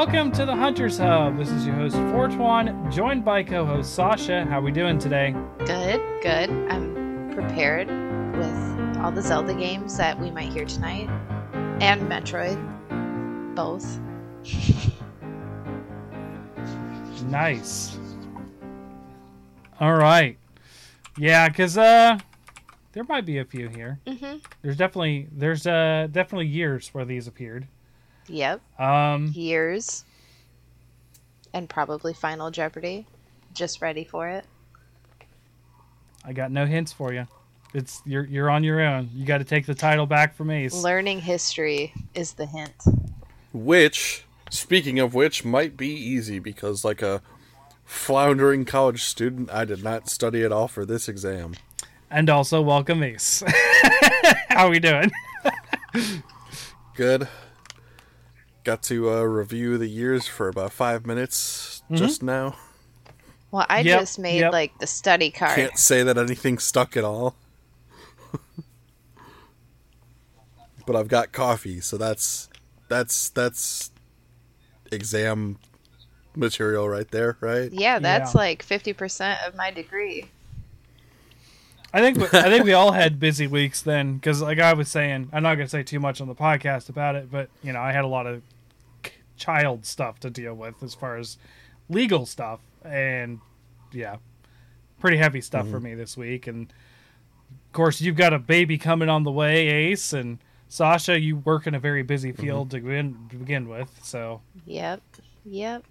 Welcome to the Hunters Hub. This is your host Fortuan, joined by co-host Sasha. How we doing today? Good, good. I'm prepared with all the Zelda games that we might hear tonight, and Metroid, both. Nice. All right. Yeah, cause uh, there might be a few here. Mm-hmm. There's definitely there's uh definitely years where these appeared. Yep. Um, Years. And probably Final Jeopardy. Just ready for it. I got no hints for you. It's you're you're on your own. You got to take the title back from Ace. Learning history is the hint. Which, speaking of which, might be easy because, like a floundering college student, I did not study at all for this exam. And also welcome Ace. How are we doing? Good. Got to uh, review the years for about five minutes just now. Well, I Yep, just made yep. like the study card. Can't say that anything stuck at all. but I've got coffee, so that's that's that's exam material right there, right? Yeah, that's Yeah. like 50% of my degree. I think I think we all had busy weeks then because, like I was saying, I'm not gonna say too much on the podcast about it, but you know, I had a lot of child stuff to deal with as far as legal stuff, and yeah, pretty heavy stuff for mm-hmm. me this week. And of course, you've got a baby coming on the way, Ace, and Sasha. You work in a very busy mm-hmm. field to, begin, to begin with, so. Yep. Yep.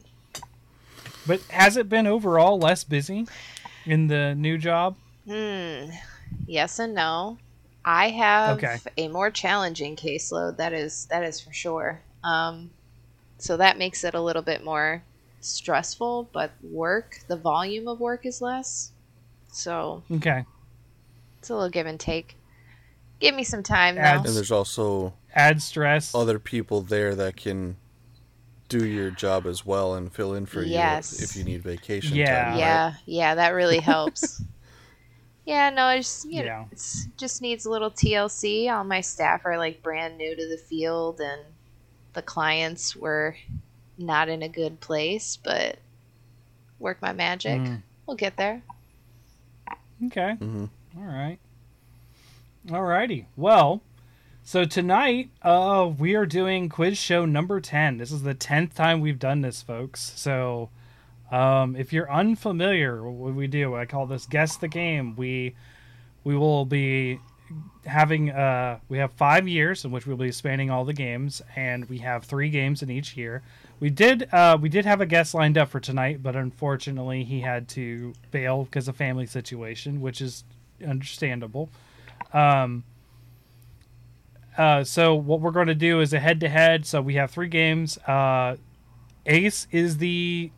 But has it been overall less busy in the new job? Hmm. Yes and no. I have Okay. a more challenging caseload. That is that is for sure. Um, so that makes it a little bit more stressful. But work, the volume of work is less. So Okay. it's a little give and take. Give me some time though. And there's also Add stress. other people there that can do your job as well and fill in for Yes. you if you need vacation Yeah. time. right? yeah, yeah, that really helps. yeah, no, it's you know, it's just needs a little TLC. All my staff are like brand new to the field, and the clients were not in a good place, but work my magic. Mm. We'll get there. Okay. Mhm. All right. All righty. Well, so tonight uh, we are doing quiz show number 10. This is the 10th time we've done this, folks. So um, if you're unfamiliar what we do, I call this guess the game. We we will be having uh we have five years in which we'll be spanning all the games and we have three games in each year. We did uh we did have a guest lined up for tonight but unfortunately he had to bail because of family situation which is understandable. Um uh so what we're going to do is a head to head so we have three games. Uh ace is the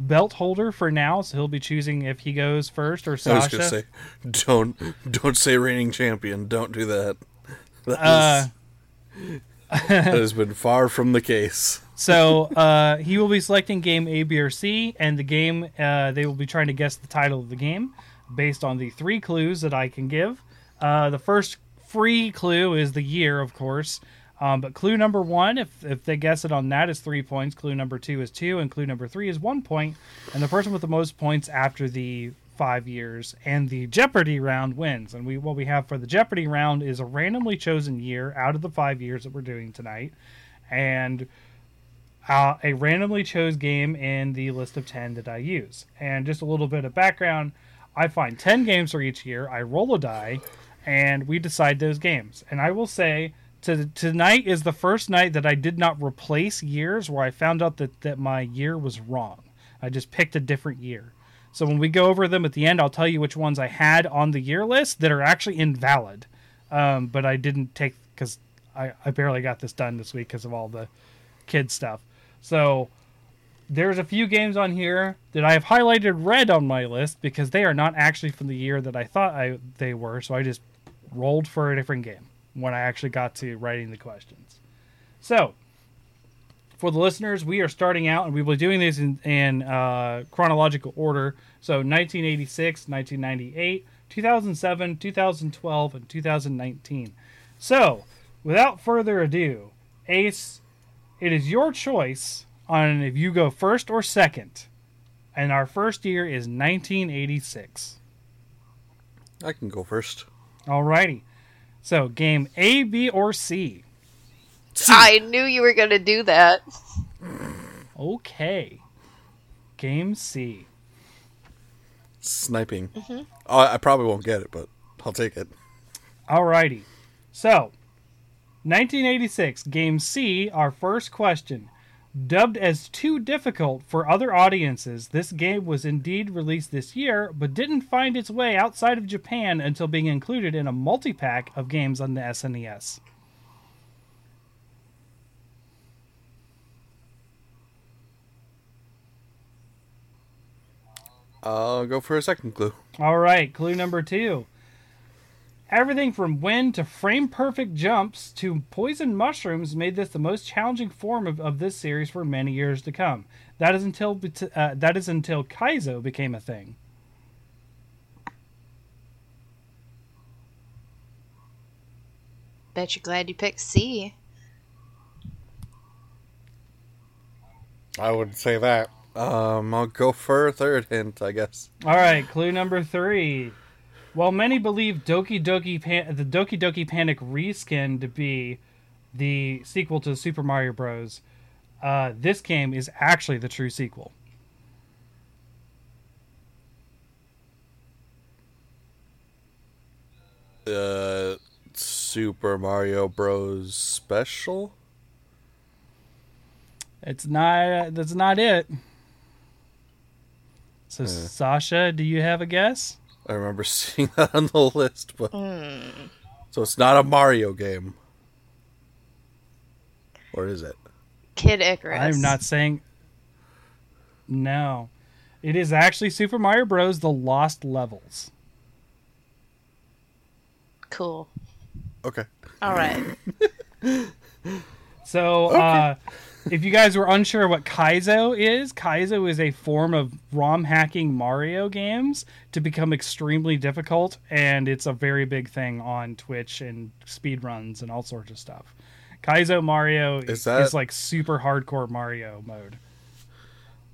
belt holder for now so he'll be choosing if he goes first or I was sasha gonna say, don't don't say reigning champion. Don't do that. That, uh is- that has been far from the case. So uh, he will be selecting game A, B, or C, and the game uh, they will be trying to guess the title of the game based on the three clues that I can give. Uh, the first free clue is the year, of course. Um, but clue number one, if, if they guess it on that, is three points. Clue number two is two, and clue number three is one point. And the person with the most points after the five years and the Jeopardy round wins. And we what we have for the Jeopardy round is a randomly chosen year out of the five years that we're doing tonight, and uh, a randomly chose game in the list of 10 that I use. And just a little bit of background I find 10 games for each year, I roll a die, and we decide those games. And I will say, to, tonight is the first night that I did not replace years where I found out that, that my year was wrong. I just picked a different year. So when we go over them at the end, I'll tell you which ones I had on the year list that are actually invalid. Um, but I didn't take because I, I barely got this done this week because of all the kid stuff. So there's a few games on here that I have highlighted red on my list because they are not actually from the year that I thought I they were. So I just rolled for a different game when I actually got to writing the questions. So for the listeners, we are starting out and we will be doing these in, in uh, chronological order. So 1986, 1998, 2007, 2012, and 2019. So without further ado, Ace, it is your choice on if you go first or second. And our first year is 1986. I can go first. Alrighty. So, game A, B, or C? I knew you were gonna do that. Okay. Game C. Sniping. Oh, I probably won't get it, but I'll take it. Alrighty. So, 1986, Game C, our first question. Dubbed as too difficult for other audiences, this game was indeed released this year, but didn't find its way outside of Japan until being included in a multi pack of games on the SNES. I'll go for a second clue. All right, clue number two. Everything from wind to frame perfect jumps to poison mushrooms made this the most challenging form of, of this series for many years to come. That is until uh, that is until Kaizo became a thing. Bet you're glad you picked C. I would say that. Um, I'll go for a third hint, I guess. All right, clue number three. While many believe Doki Doki Pan- the Doki Doki Panic reskin to be the sequel to Super Mario Bros., uh, this game is actually the true sequel. Uh, Super Mario Bros. Special? It's not. That's not it. So, Sasha, do you have a guess? I remember seeing that on the list, but so it's not a Mario game, or is it? Kid Icarus. I'm not saying. No, it is actually Super Mario Bros. The Lost Levels. cool. Okay. All right. So, uh, if you guys were unsure what Kaizo is, Kaizo is a form of ROM hacking Mario games to become extremely difficult, and it's a very big thing on Twitch and speedruns and all sorts of stuff. Kaizo Mario Is that- like super hardcore Mario mode.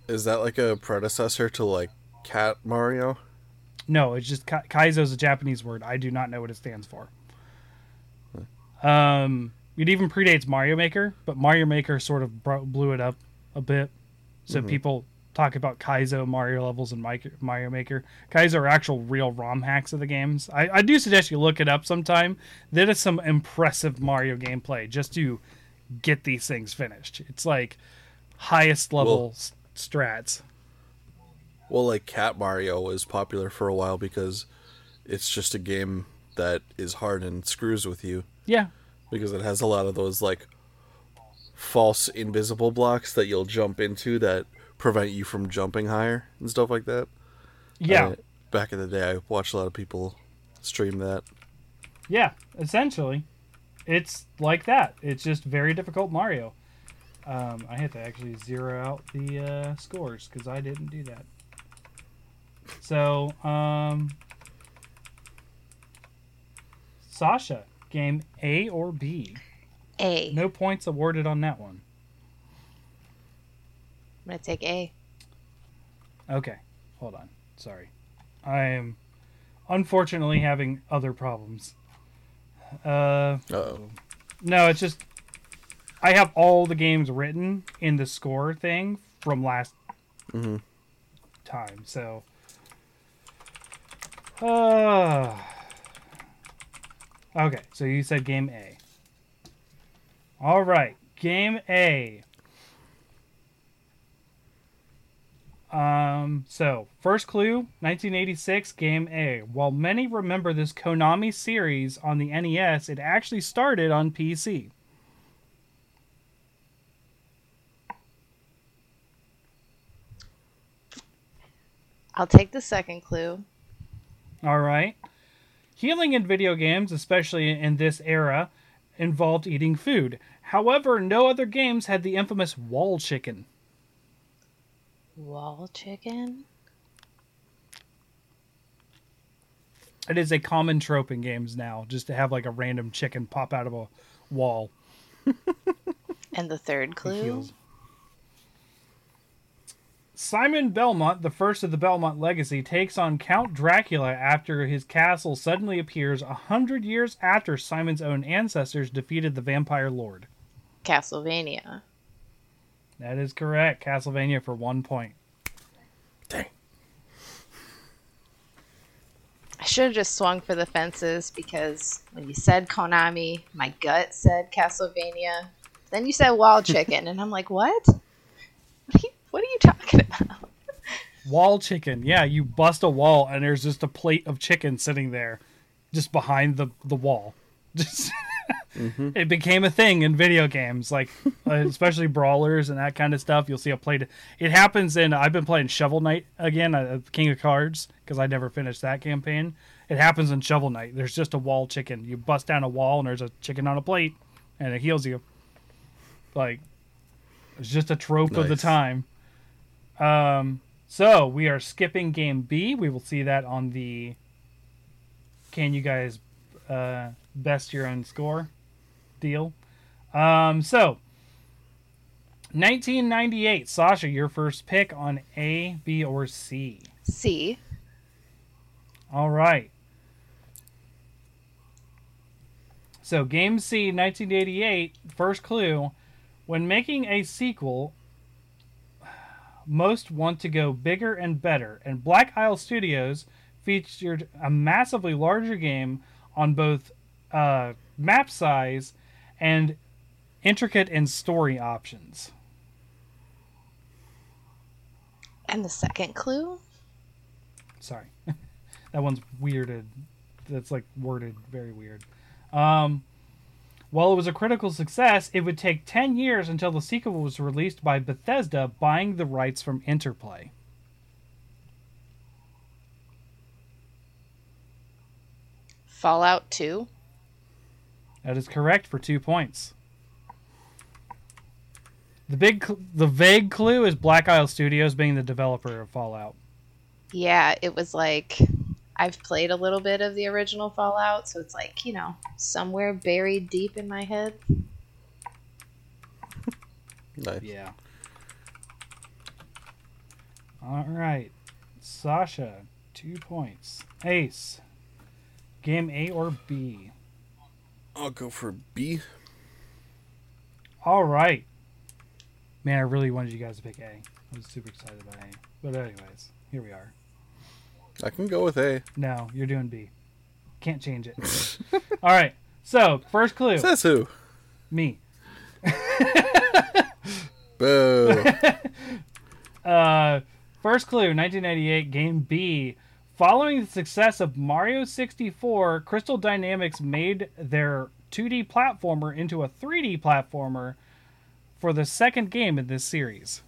Is that like a predecessor to like Cat Mario? No, it's just Ka- Kaizo is a Japanese word. I do not know what it stands for. Um, it even predates Mario Maker, but Mario Maker sort of bro- blew it up a bit. So mm-hmm. people talk about Kaizo Mario levels and Mario Maker. Kaizo are actual real ROM hacks of the games. I, I do suggest you look it up sometime. That is some impressive Mario gameplay just to get these things finished. It's like highest level Well- strats. Well, like Cat Mario was popular for a while because it's just a game that is hard and screws with you Yeah, because it has a lot of those like false invisible blocks that you'll jump into that prevent you from jumping higher and stuff like that. yeah. Uh, back in the day, I watched a lot of people stream that. Yeah, essentially, it's like that. It's just very difficult Mario. Um, I had to actually zero out the uh, scores because I didn't do that. So, um, Sasha, game A or B? A. No points awarded on that one. I'm gonna take A. Okay, hold on. Sorry, I am unfortunately having other problems. Uh, Uh-oh. No, it's just I have all the games written in the score thing from last Mhm. time. So, uh, okay. So you said game A. All right, game A. Um, so first clue, 1986, game A. While many remember this Konami series on the NES, it actually started on PC. I'll take the second clue. All right. Healing in video games, especially in this era, involved eating food. However, no other games had the infamous wall chicken. Wall chicken. It is a common trope in games now, just to have like a random chicken pop out of a wall. And the third clue. Heals. Simon Belmont, the first of the Belmont legacy, takes on Count Dracula after his castle suddenly appears a hundred years after Simon's own ancestors defeated the vampire lord. Castlevania. That is correct. Castlevania for one point. Dang. I should have just swung for the fences because when you said Konami, my gut said Castlevania. Then you said Wild Chicken, and I'm like, what? What are you, what are you talking about? Wall chicken. Yeah, you bust a wall and there's just a plate of chicken sitting there just behind the, the wall. Just it became a thing in video games, like uh, especially brawlers and that kind of stuff. You'll see a plate. It happens in. I've been playing Shovel Knight again, uh, King of Cards, because I never finished that campaign. It happens in Shovel Knight. There's just a wall chicken. You bust down a wall and there's a chicken on a plate, and it heals you. Like it's just a trope of the time. Um, so we are skipping game B. We will see that on the. Can you guys uh, best your own score deal? Um, so 1998, Sasha, your first pick on A, B, or C. C. All right. So, Game C, 1988, first clue. When making a sequel, most want to go bigger and better, and Black Isle Studios featured a massively larger game on both uh, map size and intricate and story options. And the second clue? Sorry. that one's weirded. That's like worded very weird. Um, while it was a critical success, it would take 10 years until the sequel was released by Bethesda buying the rights from Interplay. Fallout 2. That is correct for two points. The big, cl- the vague clue is Black Isle Studios being the developer of Fallout. Yeah, it was like I've played a little bit of the original Fallout, so it's like, you know, somewhere buried deep in my head. Nice. Yeah. All right, Sasha, two points. Ace, game A or B? I'll go for B. All right. Man, I really wanted you guys to pick A. I was super excited about A. But anyways, here we are. I can go with A. No, you're doing B. Can't change it. All right. So, first clue. Says who? Me. Boo. Uh, first clue, 1998, game B. Following the success of Mario 64, Crystal Dynamics made their 2D platformer into a 3D platformer for the second game in this series.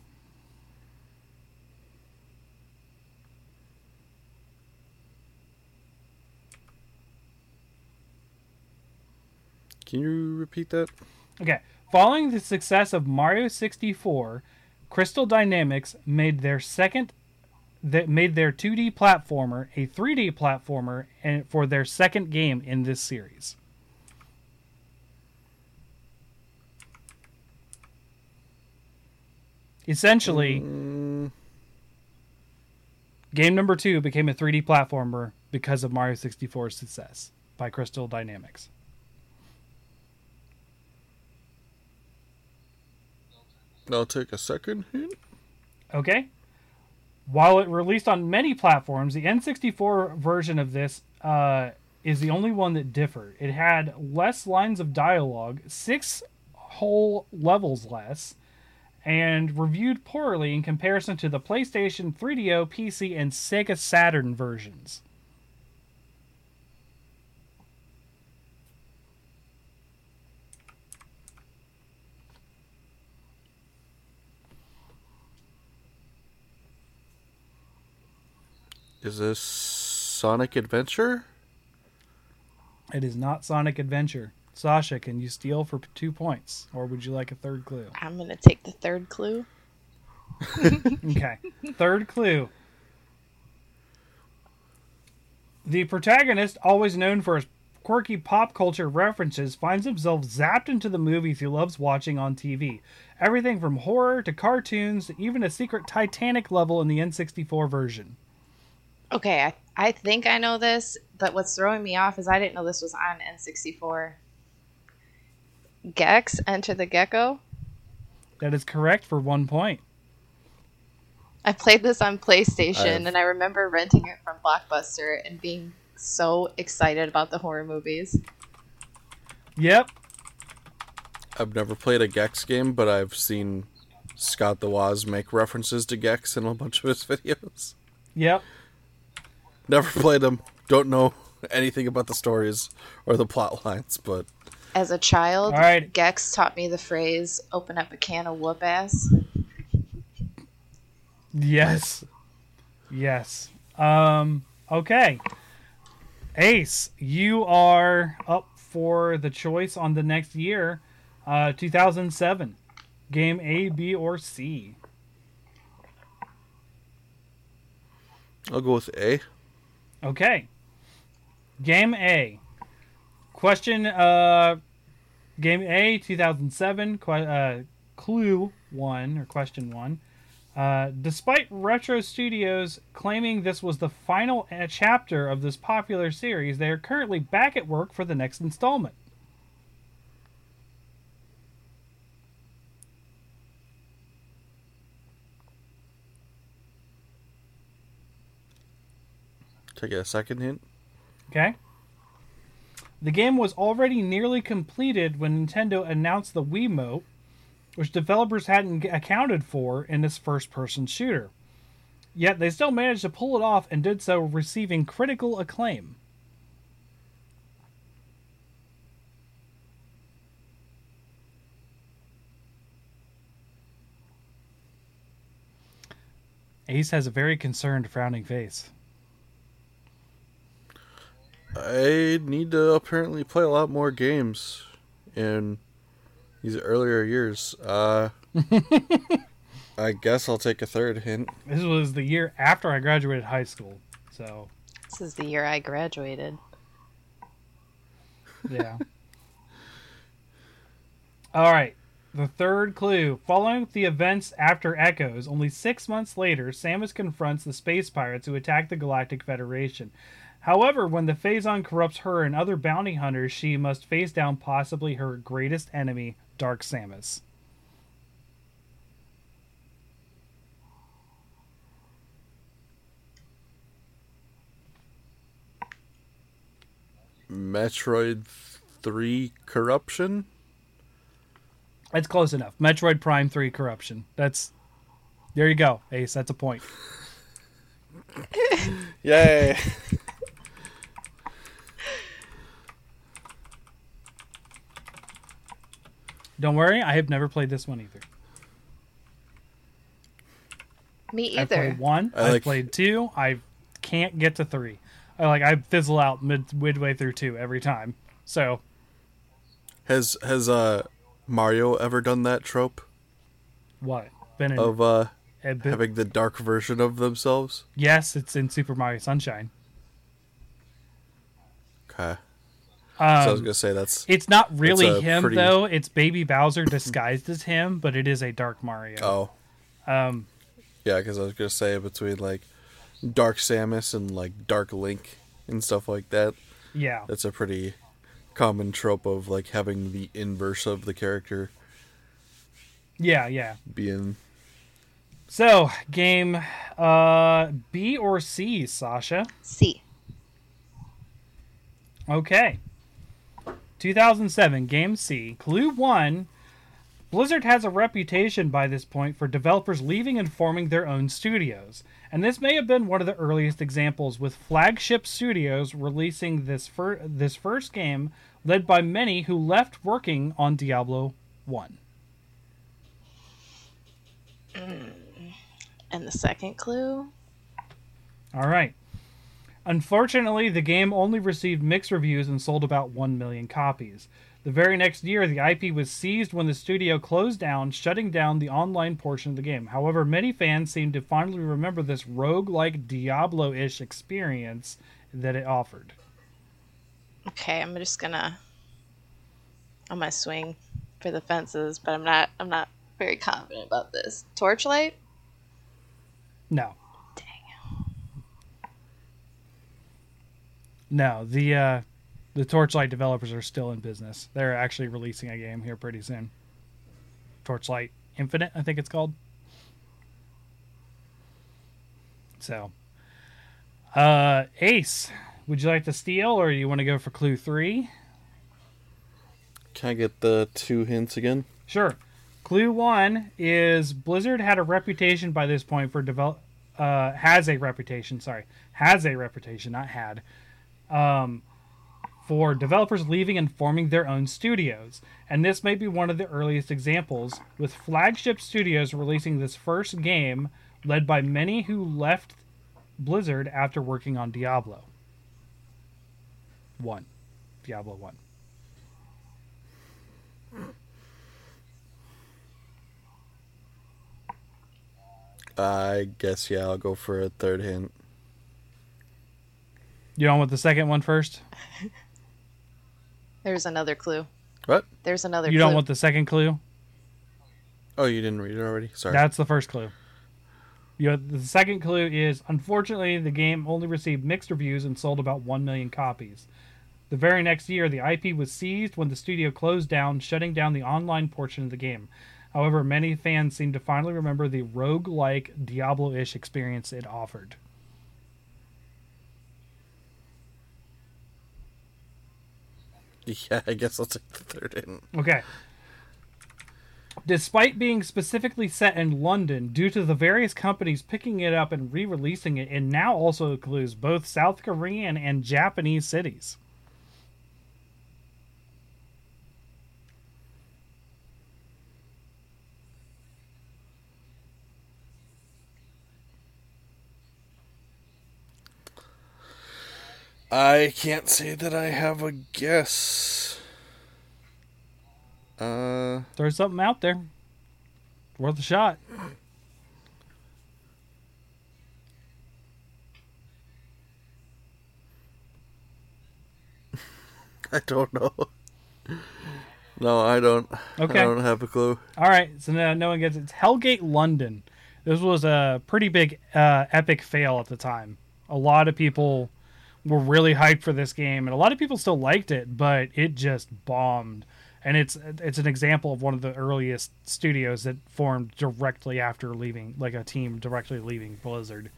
Can you repeat that? Okay. Following the success of Mario 64, Crystal Dynamics made their second that made their 2D platformer a 3D platformer and for their second game in this series. Essentially, mm. game number 2 became a 3D platformer because of Mario 64's success by Crystal Dynamics. I'll take a second hint. Okay. While it released on many platforms, the N64 version of this uh, is the only one that differed. It had less lines of dialogue, six whole levels less, and reviewed poorly in comparison to the PlayStation 3DO, PC, and Sega Saturn versions. Is this Sonic Adventure? It is not Sonic Adventure. Sasha, can you steal for two points, or would you like a third clue? I'm going to take the third clue. Okay. Third clue. The protagonist, always known for his quirky pop culture references finds himself zapped into the movies he loves watching on TV. Everything from horror to cartoons, even a secret Titanic level in the N64 version. Okay, I, I think I know this, but what's throwing me off is I didn't know this was on N64. Gex, Enter the Gecko. That is correct for one point. I played this on PlayStation, I've- and I remember renting it from Blockbuster and being so excited about the horror movies. Yep. I've never played a Gex game, but I've seen Scott the Woz make references to Gex in a bunch of his videos. Yep. Never played them. Don't know anything about the stories or the plot lines, but As a child, All right. Gex taught me the phrase "open up a can of whoop ass." Yes. Yes. Um okay. Ace, you are up for the choice on the next year. Uh 2007. Game A, B or C. I'll go with A. Okay. Game A. Question uh Game A 2007 que- uh, clue 1 or question 1. Uh, despite Retro Studios claiming this was the final uh, chapter of this popular series, they are currently back at work for the next installment. Take a second hint. Okay. The game was already nearly completed when Nintendo announced the Wiimote, which developers hadn't accounted for in this first person shooter. Yet they still managed to pull it off and did so receiving critical acclaim. Ace has a very concerned, frowning face. I need to apparently play a lot more games in these earlier years. Uh, I guess I'll take a third hint. This was the year after I graduated high school. So, This is the year I graduated. yeah. All right. The third clue. Following the events after Echoes, only six months later, Samus confronts the space pirates who attack the Galactic Federation. However, when the Phazon corrupts her and other bounty hunters, she must face down possibly her greatest enemy, Dark Samus. Metroid 3 Corruption? That's close enough. Metroid Prime 3 Corruption. That's. There you go, Ace. That's a point. Yay! Don't worry, I have never played this one either. Me either. I either. played one. I I like- played two. I can't get to three. I like I fizzle out mid midway through two every time. So Has has uh Mario ever done that trope what? Been in, of uh a bit- having the dark version of themselves? yes, it's in Super Mario Sunshine. Okay. Um, So I was gonna say that's it's not really a him pretty- though. It's Baby Bowser disguised as him, but it is a Dark Mario. oh Um, yeah, because I was gonna say between like Dark Samus and like Dark Link and stuff like that. yeah. That's a pretty common trope of like having the inverse of the character Yeah, yeah. being So, game uh B or C, Sasha? C. Okay. 2007, Game C. Clue 1. Blizzard has a reputation by this point for developers leaving and forming their own studios. And this may have been one of the earliest examples, with flagship studios releasing this, fir- this first game, led by many who left working on Diablo 1. Mm. And the second clue? All right. Unfortunately, the game only received mixed reviews and sold about 1 million copies. The very next year, the IP was seized when the studio closed down, shutting down the online portion of the game. However, many fans seem to fondly remember this rogue-like Diablo-ish experience that it offered. Okay, I'm just gonna. I'm gonna swing for the fences, but I'm not. I'm not very confident about this. Torchlight. No. No, the uh, the Torchlight developers are still in business. They're actually releasing a game here pretty soon. Torchlight Infinite, I think it's called. So, uh, Ace, would you like to steal, or you want to go for Clue Three? Can I get the two hints again? Sure. Clue one is Blizzard had a reputation by this point for develop. Uh, has a reputation. Sorry, has a reputation, not had. Um, for developers leaving and forming their own studios, and this may be one of the earliest examples, with flagship studios releasing this first game, led by many who left Blizzard after working on Diablo. One, Diablo one. I guess yeah. I'll go for a third hint. You on with the second one first? There's another clue. What? There's another. You clue. don't want the second clue? Oh, you didn't read it already. Sorry. That's the first clue. You know, the second clue is unfortunately the game only received mixed reviews and sold about 1 million copies. The very next year, the IP was seized when the studio closed down, shutting down the online portion of the game. However, many fans seem to finally remember the rogue-like Diablo-ish experience it offered. yeah, I guess I'll take the third hint. Okay. Despite being specifically set in London, due to the various companies picking it up and re releasing it, it now also includes both South Korean and Japanese cities. I can't say that I have a guess. Uh, Throw something out there. Worth a shot. I don't know. No, I don't. Okay. I don't have a clue. All right, so now no one gets it. It's Hellgate London. This was a pretty big uh, epic fail at the time. A lot of people were really hyped for this game, and a lot of people still liked it, but it just bombed. And it's it's an example of one of the earliest studios that formed directly after leaving, like a team directly leaving Blizzard.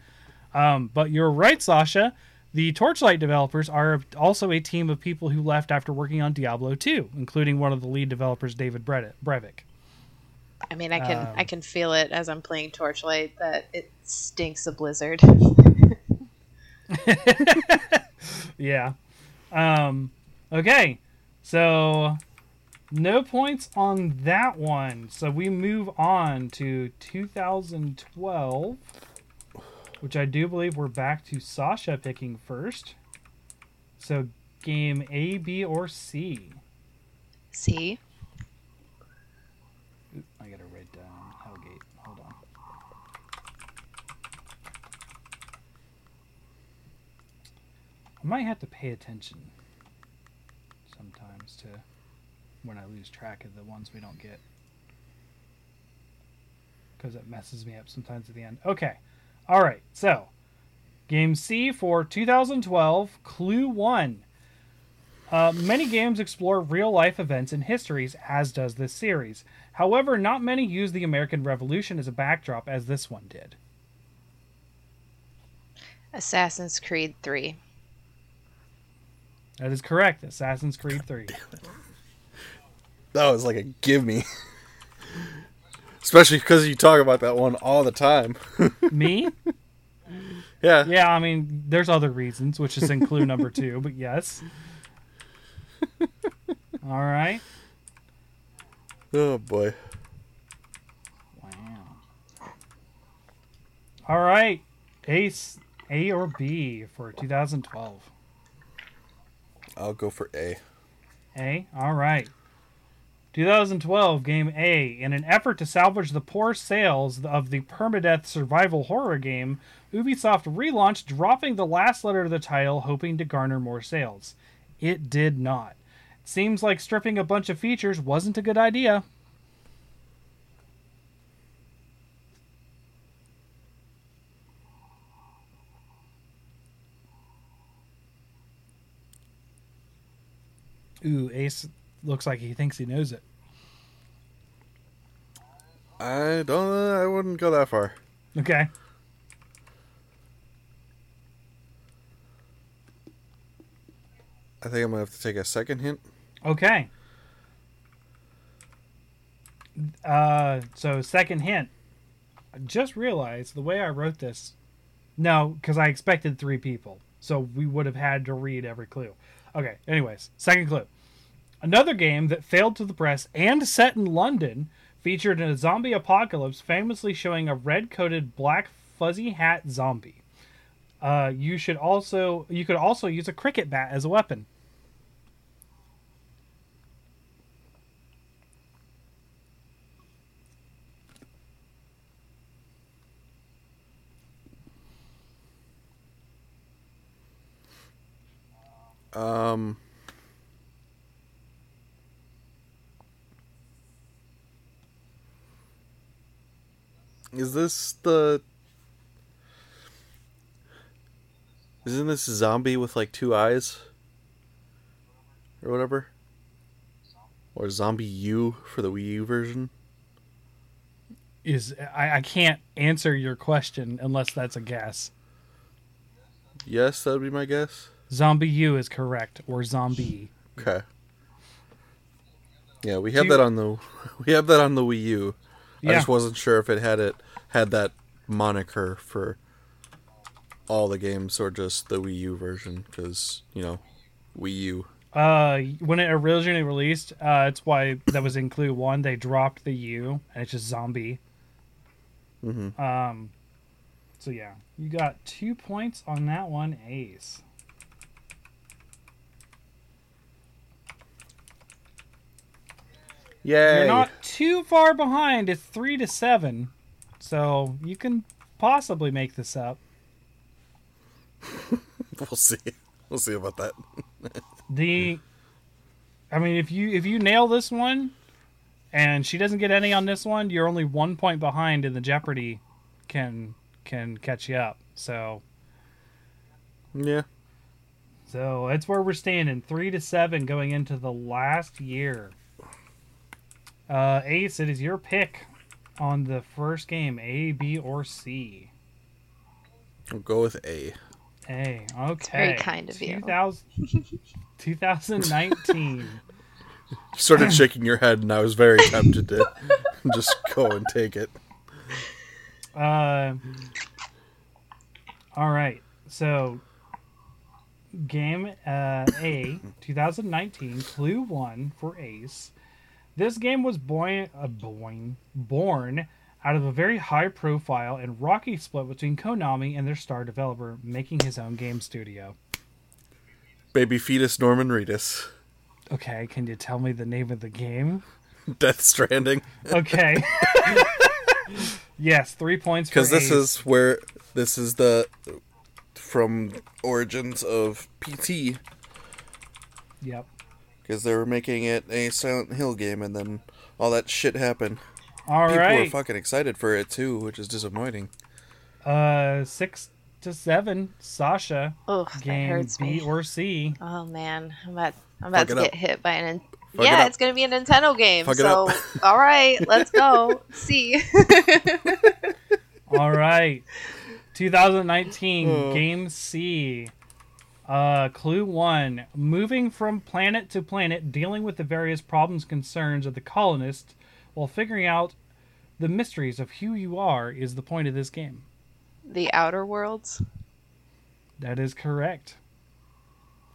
Um, but you're right, Sasha. The Torchlight developers are also a team of people who left after working on Diablo 2, including one of the lead developers, David Brevik. I mean, I can Um, I can feel it as I'm playing Torchlight that it stinks of Blizzard. Yeah. Um, okay. So no points on that one. So we move on to 2012, which I do believe we're back to Sasha picking first. So game A, B, or C. See, Oop, I gotta write down Hellgate. Hold on. I might have to pay attention sometimes to when I lose track of the ones we don't get. Because it messes me up sometimes at the end. Okay. Alright, so Game C for 2012, Clue 1. Uh, many games explore real life events and histories, as does this series. However, not many use the American Revolution as a backdrop, as this one did. Assassin's Creed 3. That is correct. Assassin's Creed 3. That was like a give me. Especially because you talk about that one all the time. Me? yeah. Yeah, I mean, there's other reasons, which is in clue number two, but yes. All right. Oh boy. Wow. All right. Ace, A or B for 2012? I'll go for A. A. All right. 2012 game A. In an effort to salvage the poor sales of the permadeath survival horror game, Ubisoft relaunched, dropping the last letter of the title, hoping to garner more sales. it did not. Seems like stripping a bunch of features wasn't a good idea. Ooh, Ace looks like he thinks he knows it. I don't. I wouldn't go that far. Okay. I think I'm gonna have to take a second hint. Okay. Uh, so second hint. I just realized the way I wrote this. No, because I expected three people, so we would have had to read every clue. Okay. Anyways, second clue. Another game that failed to the press and set in London featured a zombie apocalypse, famously showing a red-coated black fuzzy hat zombie. Uh, you should also you could also use a cricket bat as a weapon. Um. Is this the? Isn't this a zombie with like two eyes? Or whatever? Or ZombiU for the Wii U version? is I, I can't answer your question unless that's a guess. Yes, that would be my guess. Zombie U is correct, or zombie. Okay. Yeah, we have Do that on the we have that on the Wii U. I Yeah. just wasn't sure if it had it had that moniker for all the games or just the Wii U version because you know Wii U. Uh, when it originally released, uh, it's why that was in Clue One. They dropped the U, and it's just zombie. Mhm. Um, so yeah, you got two points on that one, Ace. Yay! You're not too far behind. It's three to seven, so you can possibly make this up. We'll see. We'll see about that. The, I mean, if you if you nail this one, and she doesn't get any on this one, you're only one point behind, and the Jeopardy can can catch you up. So Yeah. so that's where we're standing, three to seven, going into the last year. Uh, Ace, it is your pick on the first game, A, B, or C. I'll go with A. A. Okay. very kind of you. 2000 2019. You started shaking your head, and I was very tempted to just go and take it. Uh, all right. So, game uh, A, 2019, Clue 1 for Ace. This game was born, uh, born, born out of a very high profile and rocky split between Konami and their star developer making his own game studio. Baby fetus Norman Reedus. Okay, can you tell me the name of the game? Death Stranding. Okay. yes, three points for Because this is where this is the from origins of PT. Yep. Because they were making it a Silent Hill game, and then all that shit happened. All People were fucking excited for it too, which is disappointing. Uh, six to seven. Sasha, Oh, that hurts B me. or C. Oh man, I'm about I'm about Fuck to get up. hit by an. Fuck yeah, up. it's gonna be a Nintendo game. Fuck it so up. all right, let's go. See. All right. 2019 Oh. game C. Uh, clue one: moving from planet to planet, dealing with the various problems, concerns of the colonists, while figuring out the mysteries of who you are, is the point of this game. the Outer Worlds. That is correct.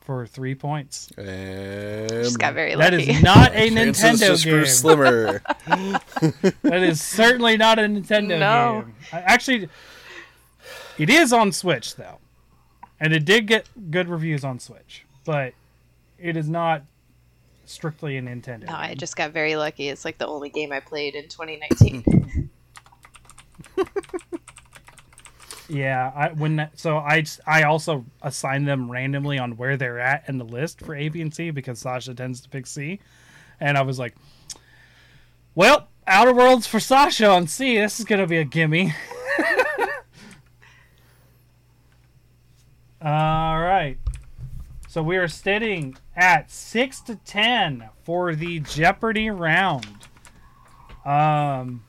For three points. And Just got very That lucky. is not a Nintendo game. slimmer. That is certainly not a Nintendo No. game. I- Actually, it is on Switch though, and it did get good reviews on Switch, but it is not strictly a Nintendo. no, I just got very lucky. It's like the only game I played in 2019. Yeah, I when that, so I I also assign them randomly on where they're at in the list for A, B, and C because Sasha tends to pick C, and I was like, well, Outer Worlds for Sasha on C. This is gonna be a gimme. All right. So we are sitting at six to ten for the Jeopardy round. Um,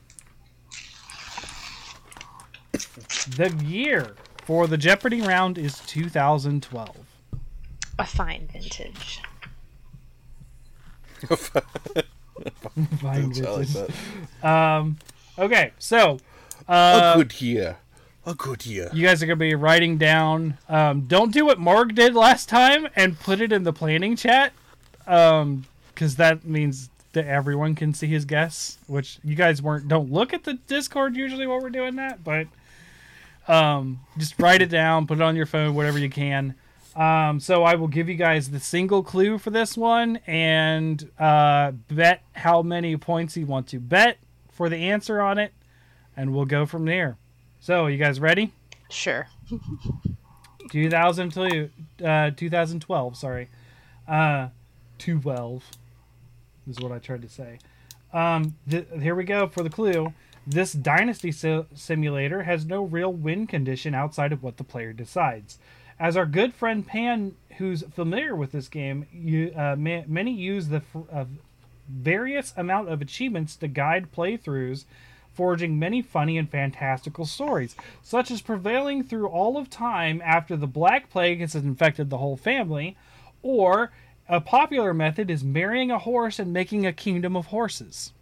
the year for the Jeopardy round is 2012. A fine vintage. Fine I like vintage. Um, okay, so a uh, good year. A good year. you guys are gonna be writing down. Um, don't do what Morg did last time and put it in the planning chat, um, because that means that everyone can see his guess. Which you guys weren't. Don't look at the Discord usually while we're doing that, but um, just write it down, put it on your phone, whatever you can. Um, so I will give you guys the single clue for this one and uh, bet how many points you want to bet for the answer on it, and we'll go from there. So, you guys ready? Sure. 2002, uh, 2012, sorry. Uh, 12 is what I tried to say. Um, th- here we go for the clue. This dynasty si- simulator has no real win condition outside of what the player decides. As our good friend Pan, who's familiar with this game, you, uh, ma- many use the f- uh, various amount of achievements to guide playthroughs, forging many funny and fantastical stories, such as prevailing through all of time after the Black Plague has infected the whole family, or a popular method is marrying a horse and making a kingdom of horses.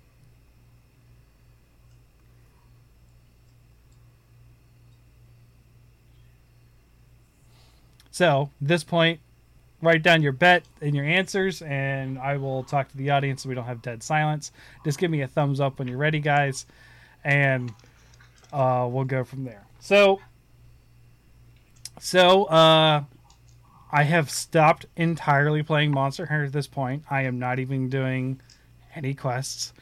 So, this point, write down your bet and your answers, and I will talk to the audience so we don't have dead silence. Just give me a thumbs up when you're ready, guys, and uh, we'll go from there. So, so uh, I have stopped entirely playing Monster Hunter at this point. I am not even doing any quests.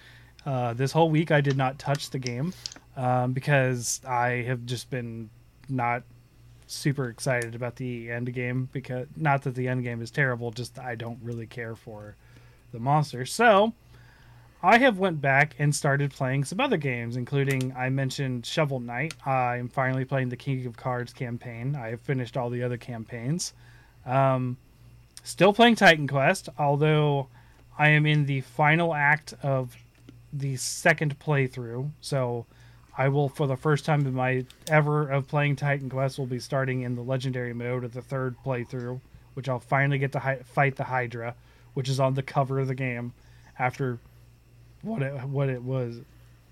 Uh, this whole week, I did not touch the game um, because I have just been not super excited about the end game because not that the end game is terrible, just I don't really care for the monsters. So I have went back and started playing some other games, including I mentioned Shovel Knight. I'm finally playing the King of Cards campaign. I have finished all the other campaigns. Um, still playing Titan Quest, although I am in the final act of the second playthrough. So I will, for the first time in my ever of playing Titan Quest, will be starting in the legendary mode of the third playthrough, which I'll finally get to hi- fight the Hydra, which is on the cover of the game after what it what it was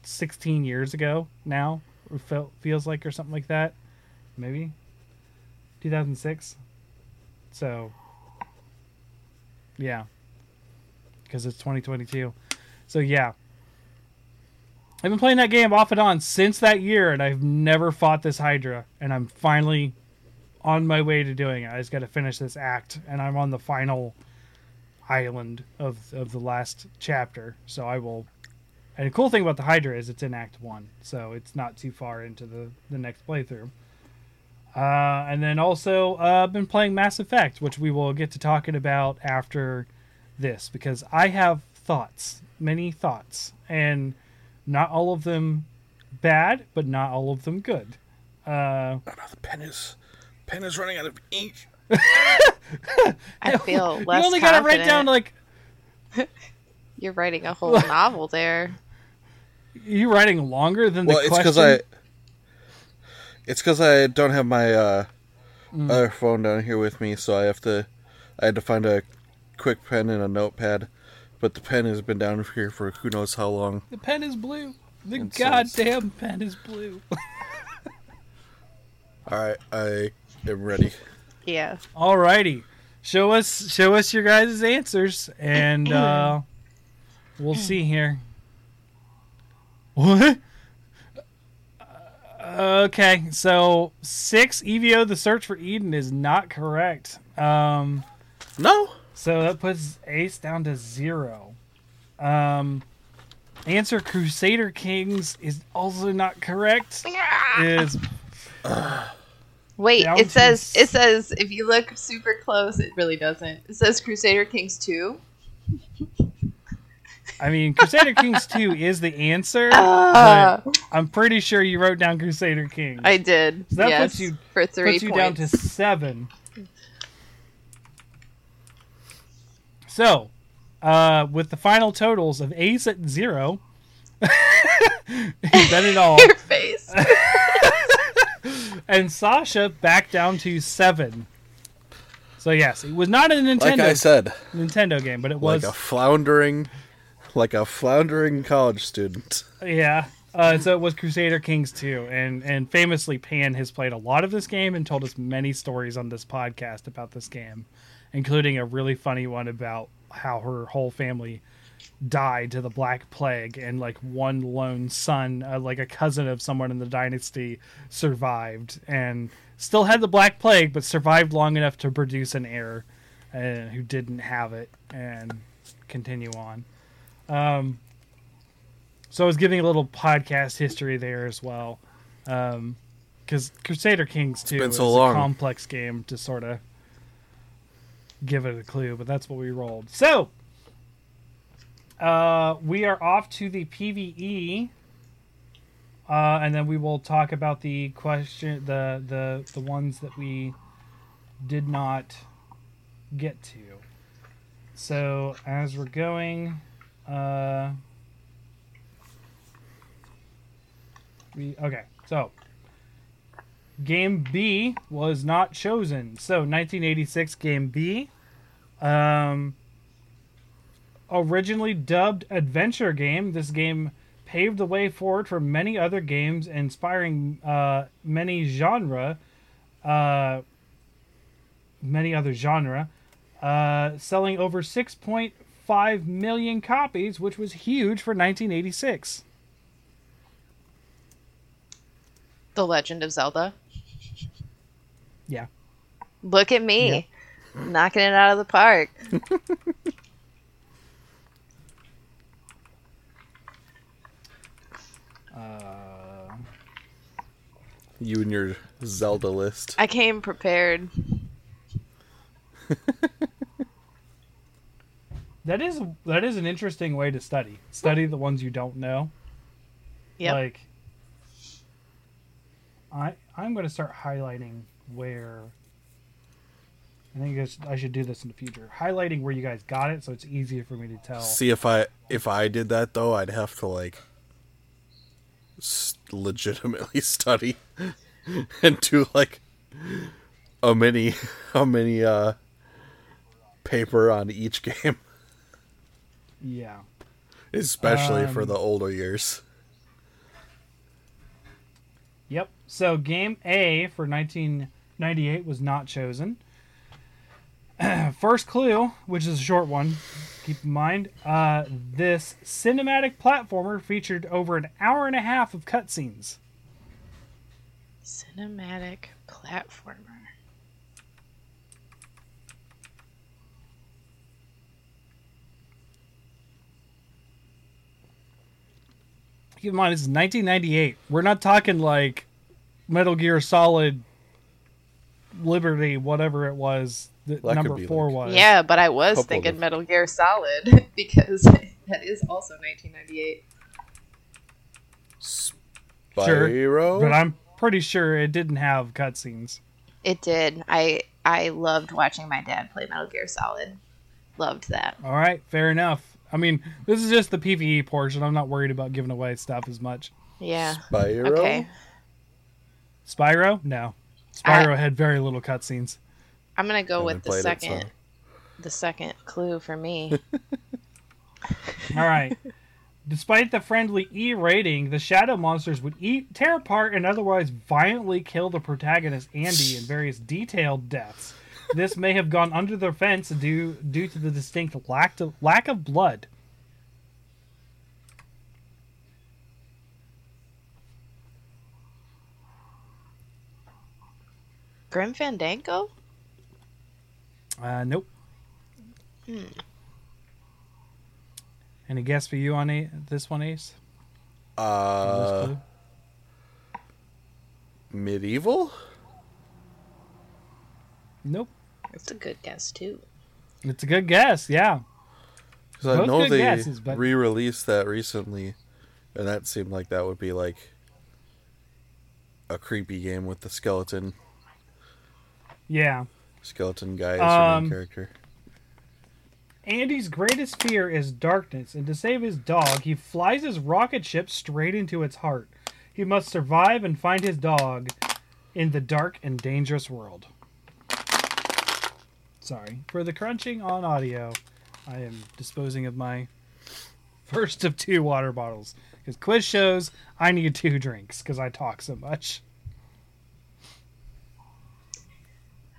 16 years ago now felt feels like or something like that. Maybe. 2006 so yeah. Because it's 2022 so yeah. I've been playing that game off and on since that year, and I've never fought this Hydra. And I'm finally on my way to doing it. I just got to finish this act, and I'm on the final island of of the last chapter. So I will. And the cool thing about the Hydra is it's in Act One, so it's not too far into the the next playthrough. Uh, and then also, uh, been playing Mass Effect, which we will get to talking about after this, because I have thoughts, many thoughts, and not all of them bad, but not all of them good. Uh, Oh no, the pen is pen is running out of ink. I feel less. you less only got to write down like You're writing a whole novel there. you writing longer than Well, the it's question. because I. It's because I don't have my uh, Mm. other phone down here with me, so I have to. I had to find a quick pen and a notepad, but the pen has been down here for who knows how long. The pen is blue. The And so- goddamn pen is blue. All right, I am ready. Yeah. Alrighty, show us show us your guys' answers, and uh, we'll see here. What? Uh, okay, so six EVO: The Search for Eden is not correct. Um, No, so that puts Ace down to zero. Um, answer Crusader Kings is also not correct. Is Wait, it says it says if you look super close, it really doesn't. It says Crusader Kings 2. I mean, Crusader Kings 2 is the answer, but I'm pretty sure you wrote down Crusader Kings. I did. So that yes, puts you- for three puts you points. down to seven. So, uh, with the final totals of Ace at zero, you bet it all, Your face. And Sasha back down to seven. So yes, it was not a Nintendo. Like I said, Nintendo game, but it was like a floundering, like a floundering college student. Yeah. Uh, so it was Crusader Kings 2, and and famously Pan has played a lot of this game and told us many stories on this podcast about this game, including a really funny one about how her whole family died to the Black Plague, and like one lone son, uh, like a cousin of someone in the dynasty, survived and still had the Black Plague, but survived long enough to produce an heir, uh, who didn't have it and continue on. Um, so I was giving a little podcast history there as well, because Crusader Kings Two is so a complex game to sort of give it a clue, but that's what we rolled. So uh, we are off to the PVE, uh, and then we will talk about the question, the the the ones that we did not get to. So as we're going, uh, we okay. So game B was not chosen. So 1986 game B, um, originally dubbed adventure game. This game paved the way forward for many other games, inspiring uh, many genre, uh, many other genre, uh, selling over 6.5 million copies, which was huge for 1986. the Legend of Zelda. Yeah. Look at me, knocking it out of the park. Uh, You and your Zelda list. I came prepared. that is that is an interesting way to study. Study the ones you don't know. Yep. Like I I'm going to start highlighting where I think I should, I should do this in the future. Highlighting where you guys got it so it's easier for me to tell. See if I if I did that though, I'd have to like s- legitimately study and do like a mini a mini uh paper on each game, Yeah. especially for Um, the older years. Yep. So game A for 1998 was not chosen. First clue, which is a short one, keep in mind, uh, this cinematic platformer featured over an hour and a half of cutscenes. Cinematic platformer. Keep in mind, this is 1998. We're not talking like Metal Gear Solid Liberty, whatever it was that That could number be four like- was. Yeah, but I was Couple thinking of- Metal Gear Solid because that is also 1998. Sure, Spyro. But I'm pretty sure it didn't have cutscenes. It did. I I loved watching my dad play Metal Gear Solid. Loved that. All right, fair enough. I mean, this is just the PVE portion. I'm not worried about giving away stuff as much. Yeah. Spyro. Okay. Spyro? No. Spyro had very little cutscenes. I'm gonna go with the played it, second so- the second clue for me. All right. Despite the friendly E rating, the shadow monsters would eat, tear apart, and otherwise violently kill the protagonist Andy in various detailed deaths. This may have gone under the fence due due to the distinct lack of, lack of blood. Grim Fandango? Uh, nope. Hmm. Any guess for you on a- this one, Ace? On this Uh. Medieval? Nope. That's a good guess too. It's a good guess. Yeah. Because I know they guesses, but- re-released that recently, and that seemed like that would be like a creepy game with the skeleton Yeah. Skeleton guy your Um, main character. Andy's greatest fear is darkness, and to save his dog, he flies his rocket ship straight into its heart. He must survive and find his dog in the dark and dangerous world. Sorry for the crunching on audio. I am disposing of my first of two water bottles because quiz shows I need two drinks because I talk so much.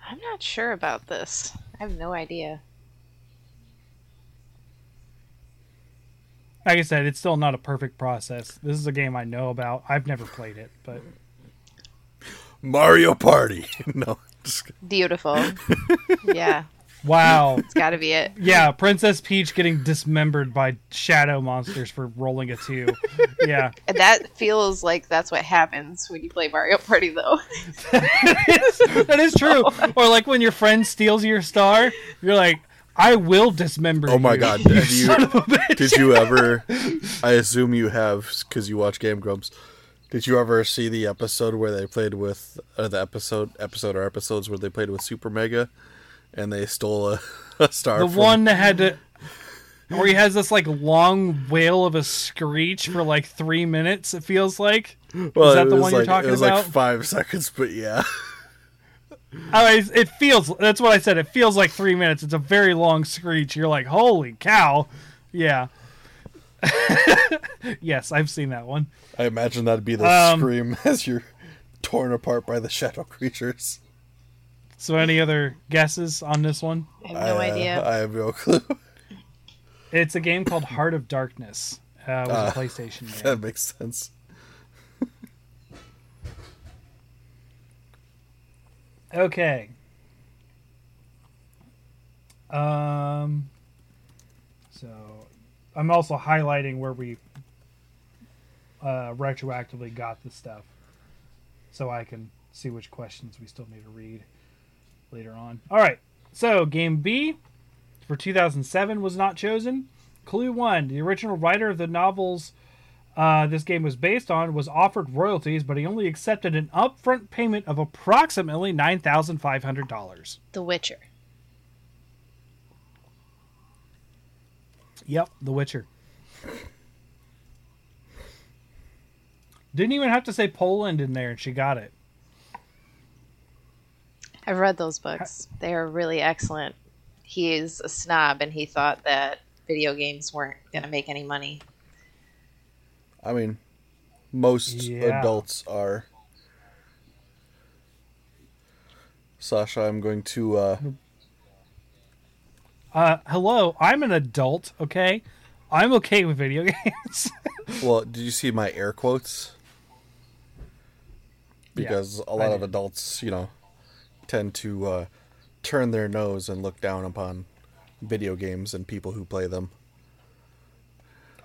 I'm not sure about this. I have no idea. Like I said, it's still not a perfect process. This is a game I know about. I've never played it, but Mario Party. no, just, Beautiful. yeah, wow. it's got to be it. Yeah, Princess Peach getting dismembered by shadow monsters for rolling a two. Yeah, And that feels like that's what happens when you play Mario Party, though. that is true. Or like when your friend steals your star, you're like, I will dismember. Oh my you, God, you have you- of a bitch. did you ever? I assume you have because you watch Game Grumps. Did you ever see the episode where they played with uh, the episode episode or episodes where they played with Super Mega, and they stole a, a star? the from- one that had to, where he has this like long wail of a screech for like three minutes. It feels like. Well, that the one you're like, talking It was about? like five seconds, but yeah. Oh, it's- it feels. That's what I said. It feels like three minutes. It's a very long screech. You're like, holy cow, yeah. yes, I've seen that one. I imagine that'd be the Um, scream as you're torn apart by the shadow creatures. So, any other guesses on this one? I have no I, uh, idea. I have no clue. It's a game called Heart of Darkness. Uh, it was Ah, a PlayStation game. that makes sense. Okay. Um. So, I'm also highlighting where we uh, retroactively got the stuff, so I can see which questions we still need to read later on. All right. So, game B for 2007 was not chosen. Clue one: the original writer of the novels uh, this game was based on was offered royalties, but he only accepted an upfront payment of approximately nine thousand five hundred dollars. The Witcher. Yep, The Witcher. Didn't even have to say Poland in there, and she got it. I've read those books. They are really excellent. He is a snob, and he thought that video games weren't going to make any money. I mean, most Yeah. adults are. Sasha, I'm going to. uh Uh, hello, I'm an adult. Okay, I'm okay with video games. Well, did you see my air quotes? Yeah, Because a I lot of adults, you know, tend to uh, turn their nose and look down upon video games and people who play them.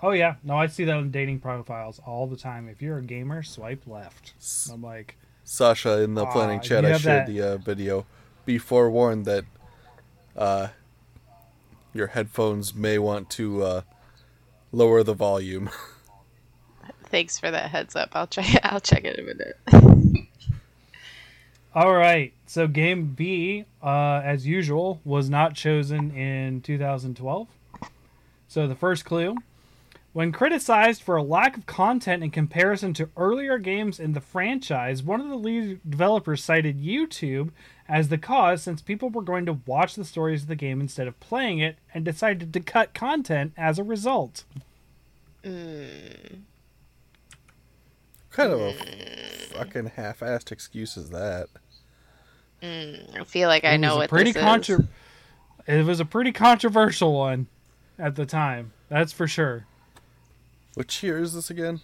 oh yeah, no, I see that on dating profiles all the time. If you're a gamer, swipe left. I'm like, Sasha in the planning Aw, chat, I shared that- the uh, video. Be forewarned that uh, your headphones may want to uh, lower the volume. Thanks for that heads up. I'll check. I'll check it in a minute. All right. So game B, uh, as usual, was not chosen in 2012. So the first clue. When criticized for a lack of content in comparison to earlier games in the franchise, one of the lead developers cited YouTube as the cause since people were going to watch the stories of the game instead of playing it and decided to cut content as a result. kind of a fucking half-assed excuse is that? Mm, I feel like I know was what pretty this contro- is. It was a pretty controversial one at the time. That's for sure. Which year is this again?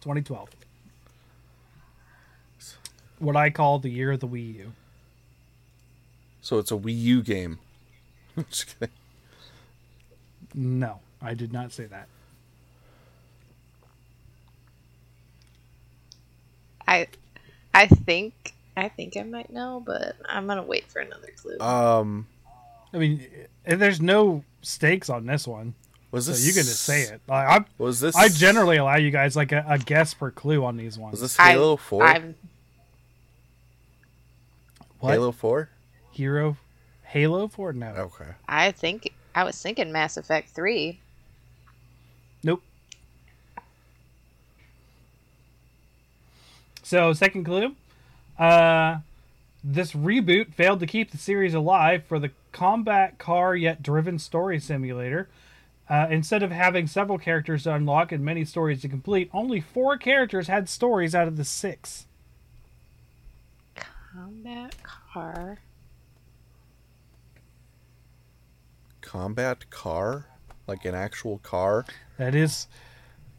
2012. What I call the year of the Wii U. So it's a Wii U game. Just kidding. No, I did not say that. I I think I think I might know, but I'm gonna wait for another clue. Um, I mean, there's no stakes on this one, was so this? you can just say it. Like, I Was this? I generally allow you guys like a, a guess per clue on these ones. was this I- Halo Four? I'm What? Halo Four. Hero, Halo Four? No, Okay. I think I was thinking Mass Effect Three. nope. So second clue, uh, this reboot failed to keep the series alive for the combat car yet driven story simulator. Uh, instead of having several characters to unlock and many stories to complete, only four characters had stories out of the six. Combat car. Combat car, like an actual car. That is,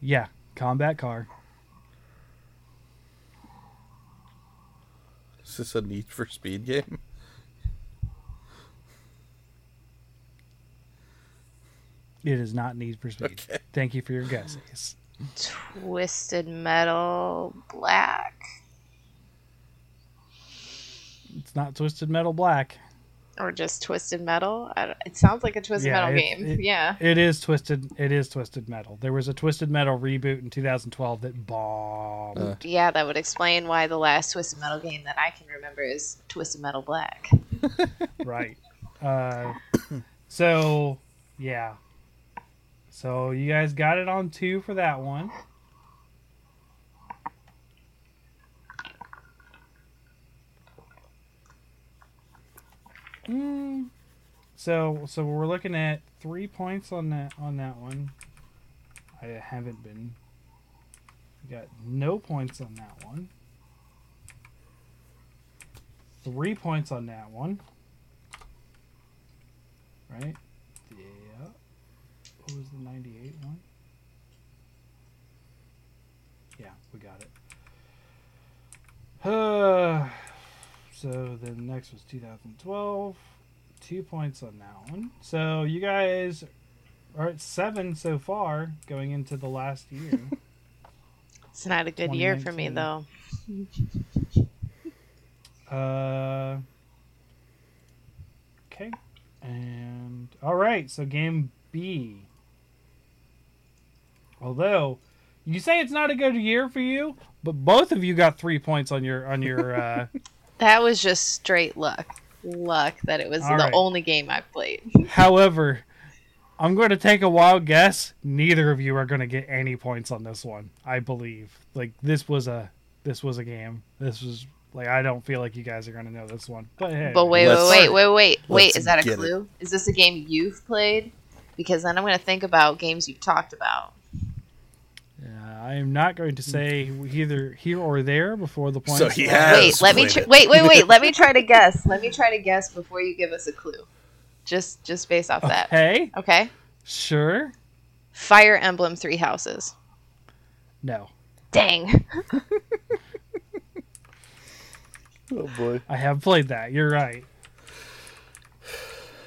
yeah, combat car. Is this a Need for Speed game? It is not Need for Speed. Okay. Thank you for your guesses. Twisted Metal Black. It's not Twisted Metal Black. Or just Twisted Metal. I it sounds like a Twisted Yeah, Metal it- game. it- yeah. It is Twisted. It is Twisted Metal. There was a Twisted Metal reboot in 2012 that bombed. Uh. Yeah, that would explain why the last Twisted Metal game that I can remember is Twisted Metal Black. right. Uh, so yeah. So you guys got it on two for that one. Mm, so so we're looking at three points on that on that one. I haven't been. Got no points on that one. Three points on that one. Right? Yeah. What was the 98 one? Yeah, we got it. Uh, so then next was 2012. Two points on that one. So you guys are at seven so far going into the last year. It's not a good year for me though. Uh. Okay. And all right, so game B. Although you say it's not a good year for you, but both of you got three points on your on your. Uh, That was just straight luck. Luck that it was All the right. only game I played. however, I'm going to take a wild guess. Neither of you are going to get any points on this one. I believe. Like this was a this was a game. This was like I don't feel like you guys are going to know this one. But hey, But wait, wait, wait, wait, wait, wait. Is that a clue? Is this a game you've played? Because then I'm going to think about games you've talked about. Uh, I am not going to say either here or there before the point. So he has wait, let me tr- wait, wait, wait. let me try to guess. Let me try to guess before you give us a clue. Just, just based off that. Hey. Okay. sure. Fire Emblem Three Houses. No, Dang. Oh boy. I have played that. You're right.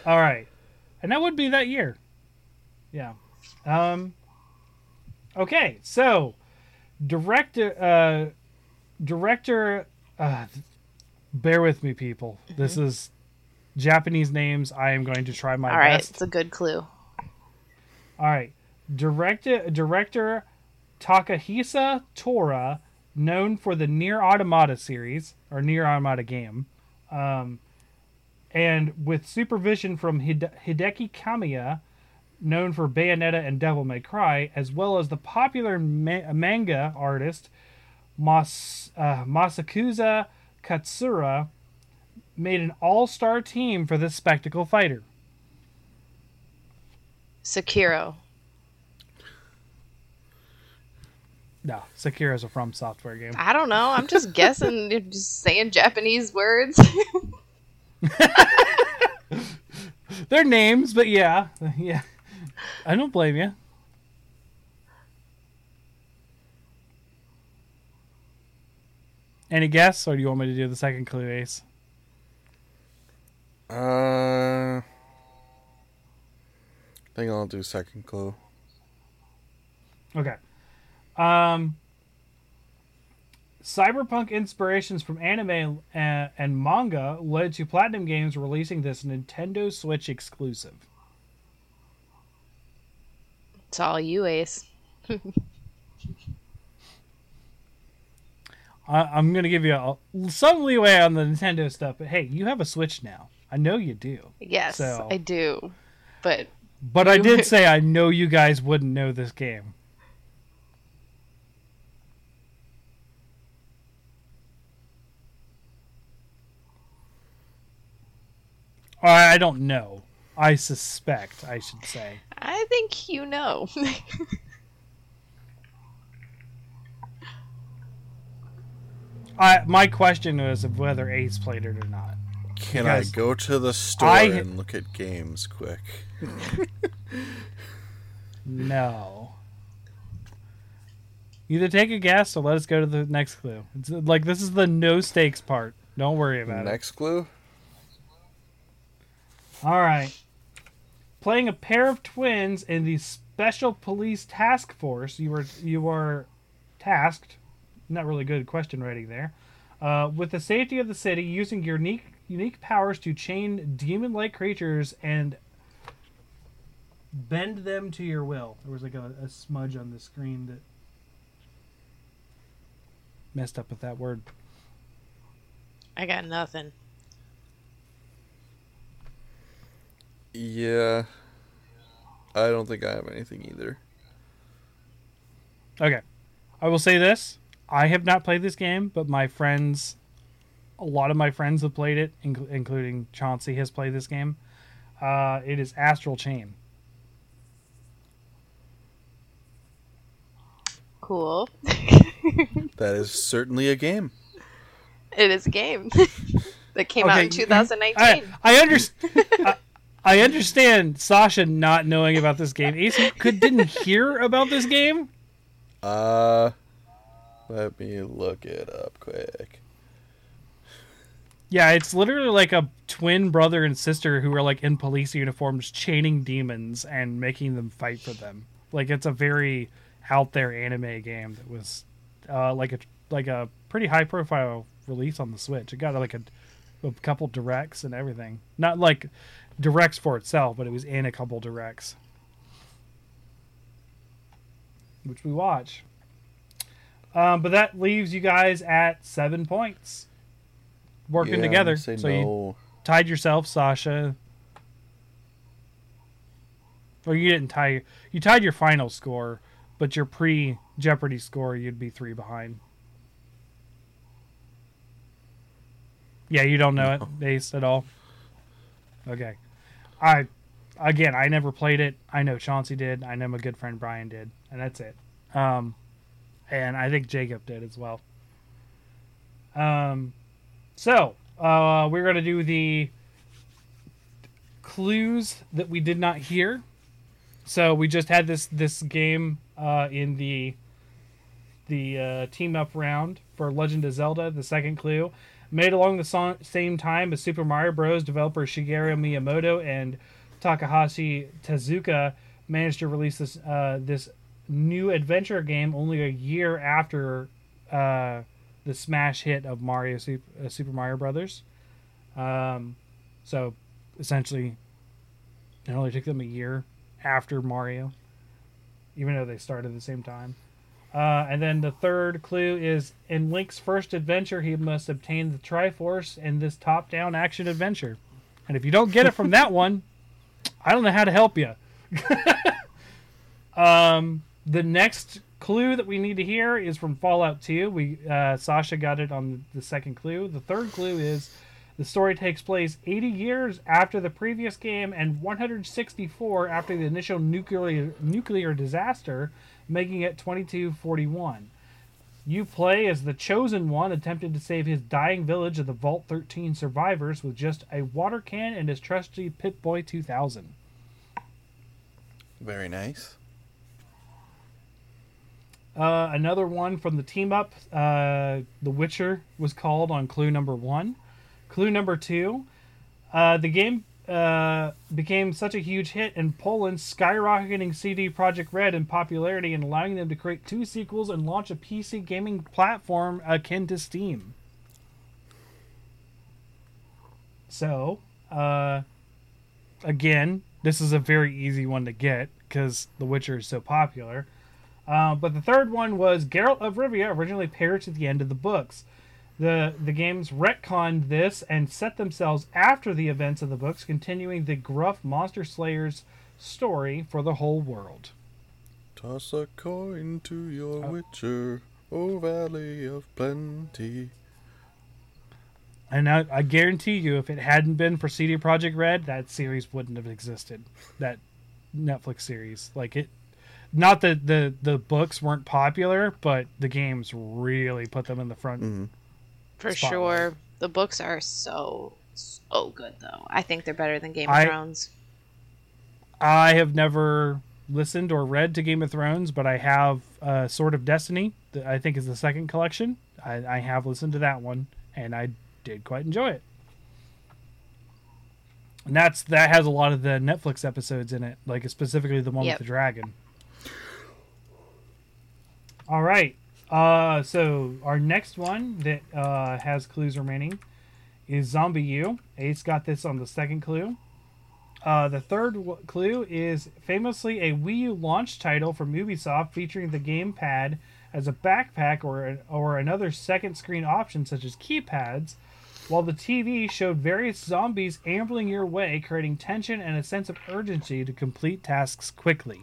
All right, and that would be that year. Yeah. Um. Okay, so director, uh, director. Uh, bear with me, people. This is Japanese names. I am going to try my All right, best. it's a good clue. All right. Director director Takahisa Taura, known for the NieR Automata series or NieR Automata game, um, and with supervision from Hide- Hideki Kamiya, known for Bayonetta and Devil May Cry, as well as the popular ma- manga artist Mas- uh, Masakazu Katsura, made an all-star team for this spectacle fighter. Sekiro. No, Sekiro's a From Software game. I don't know. I'm just guessing. Just saying Japanese words. They're names, but yeah, yeah. I don't blame you. Any guess, or do you want me to do the second clue, Ace? Uh, I think I'll do second clue. Okay. Um. Cyberpunk inspirations from anime and, and manga led to Platinum Games releasing this Nintendo Switch exclusive. It's all you, Ace. I, I'm going to give you a, some leeway on the Nintendo stuff, but hey, you have a Switch now. I know you do. Yes, So- I do. But But I did say I know you guys wouldn't know this game. I don't know. I suspect, I should say. I think you know. I, my question was of whether Ace played it or not. Can Because I go to the store I- and look at games quick? No. Either take a guess or let us go to the next clue. It's like this is the no stakes part. Don't worry about it. Next clue? All right. Playing a pair of twins in the Special Police Task Force, you were you are tasked. Not really good question writing there. Uh, with the safety of the city, using your unique unique powers to chain demon-like creatures and bend them to your will. There was like a, a smudge on the screen that messed up with that word. I got nothing. Yeah. I don't think I have anything either. Okay. I will say this. I have not played this game, but my friends, a lot of my friends have played it, inc- including Chauncey has played this game. Uh, it is Astral Chain. Cool. That is certainly a game. It is a game that came out in 2019. I, I, understand. I, understand Sasha not knowing about this game. Ace could didn't hear about this game. Uh let me look it up quick. Yeah, it's literally like a twin brother and sister who are like in police uniforms chaining demons and making them fight for them. Like it's a very out there anime game that was uh, like a like a pretty high profile release on the Switch. It got like a, a couple directs and everything. Not like directs for itself, but it was in a couple directs. Which we watch. Um, but that leaves you guys at seven points. Working Yeah, together. So you tied yourself, Sasha. Or you didn't tie. You tied your final score, but your pre Jeopardy score, you'd be three behind. Yeah, you don't know it, Ace, at all. Okay, I again, I never played it. I know Chauncey did. I know my good friend Brian did, and that's it. Um, and I think Jacob did as well. Um, so uh, we're gonna do the clues that we did not hear. So we just had this this game uh, in the the uh, team up round for Legend of Zelda. The second clue made along the same time as Super Mario Bros. Developer Shigeru Miyamoto and Takahashi Tezuka managed to release this uh, this new adventure game only a year after uh, the smash hit of Mario Super, uh, Super Mario Brothers. Um, so essentially, it only took them a year after Mario, even though they started at the same time. Uh, and then the third clue is in Link's first adventure, he must obtain the Triforce in this top-down action adventure. And if you don't get it from that one, I don't know how to help you. um, the next clue that we need to hear is from Fallout 2. We uh, Sasha got it on the second clue. The third clue is the story takes place 80 years after the previous game and 164 after the initial nuclear nuclear disaster, making it 2241. You play as the chosen one attempting to save his dying village of the Vault 13 survivors with just a water can and his trusty Pip-Boy 2000. Very nice. Uh, another one from the team up. Uh, the Witcher was called on clue number one. Clue number two. Uh, the game uh, became such a huge hit in Poland, skyrocketing CD Projekt Red in popularity and allowing them to create two sequels and launch a PC gaming platform akin to Steam. So, uh, again, this is a very easy one to get because The Witcher is so popular. Uh, but the third one was Geralt of Rivia originally perished at the end of the books. The the games retconned this and set themselves after the events of the books, continuing the gruff monster slayer's story for the whole world. Toss a coin to your Oh. witcher, O Valley of Plenty. And I, I guarantee you, if it hadn't been for CD Projekt Red, that series wouldn't have existed. That Netflix series, like it, not that the the books weren't popular, but the games really put them in the front. Mhm. For Spotlight. sure. The books are so so good though. I think they're better than Game of I- Thrones. I have never listened or read to Game of Thrones, but I have uh, Sword of Destiny. That I think is the second collection. I, I have listened to that one, and I did quite enjoy it. And that's that has a lot of the Netflix episodes in it, like specifically the one Yep. with the dragon. All right. Uh, so our next one that uh, has clues remaining is ZombiU. Ace got this on the second clue. Uh, the third w- clue is famously a Wii U launch title from Ubisoft featuring the gamepad as a backpack or or another second screen option such as keypads, while the TV showed various zombies ambling your way, creating tension and a sense of urgency to complete tasks quickly.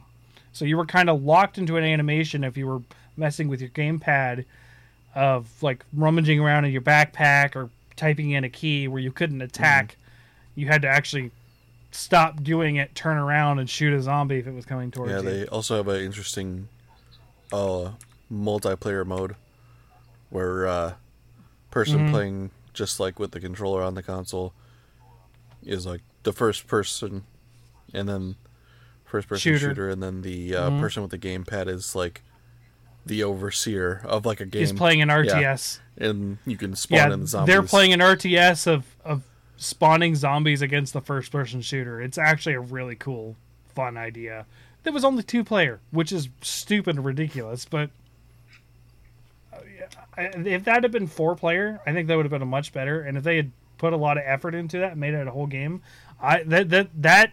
So you were kind of locked into an animation if you were messing with your gamepad of like rummaging around in your backpack or typing in a key where you couldn't attack. You had to actually stop doing it, turn around, and shoot a zombie if it was coming towards Yeah, you. Yeah, they also have an interesting uh, multiplayer mode where uh, person Mm-hmm. playing just like with the controller on the console is like the first person, and then first person Shooter. shooter, and then the uh, Mhm. person with the gamepad is like the overseer of like a game. He's playing an RTS. and you can spawn Yeah, in the zombies. they're playing an RTS of of spawning zombies against the first person shooter. It's actually a really cool, fun idea. There was only two player, which is stupid and ridiculous, but uh, yeah, if that had been four player, I think that would have been a much better. And if they had put a lot of effort into that, and made it a whole game, I that that that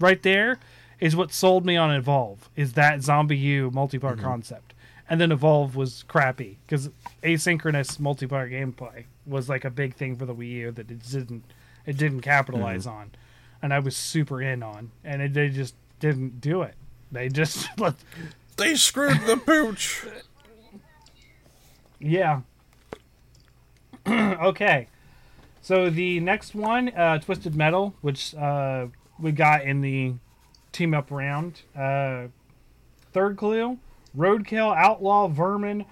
right there is what sold me on Evolve. Is that ZombiU multiplayer concept? And then Evolve was crappy because asynchronous multiplayer gameplay was like a big thing for the Wii U that it didn't it didn't capitalize on, and I was super in on, and it, they just didn't do it. They just let They screwed the pooch. Yeah. okay. So the next one, uh, Twisted Metal, which uh, we got in the team up round. Uh, third clue Roadkill, Outlaw, Vermin,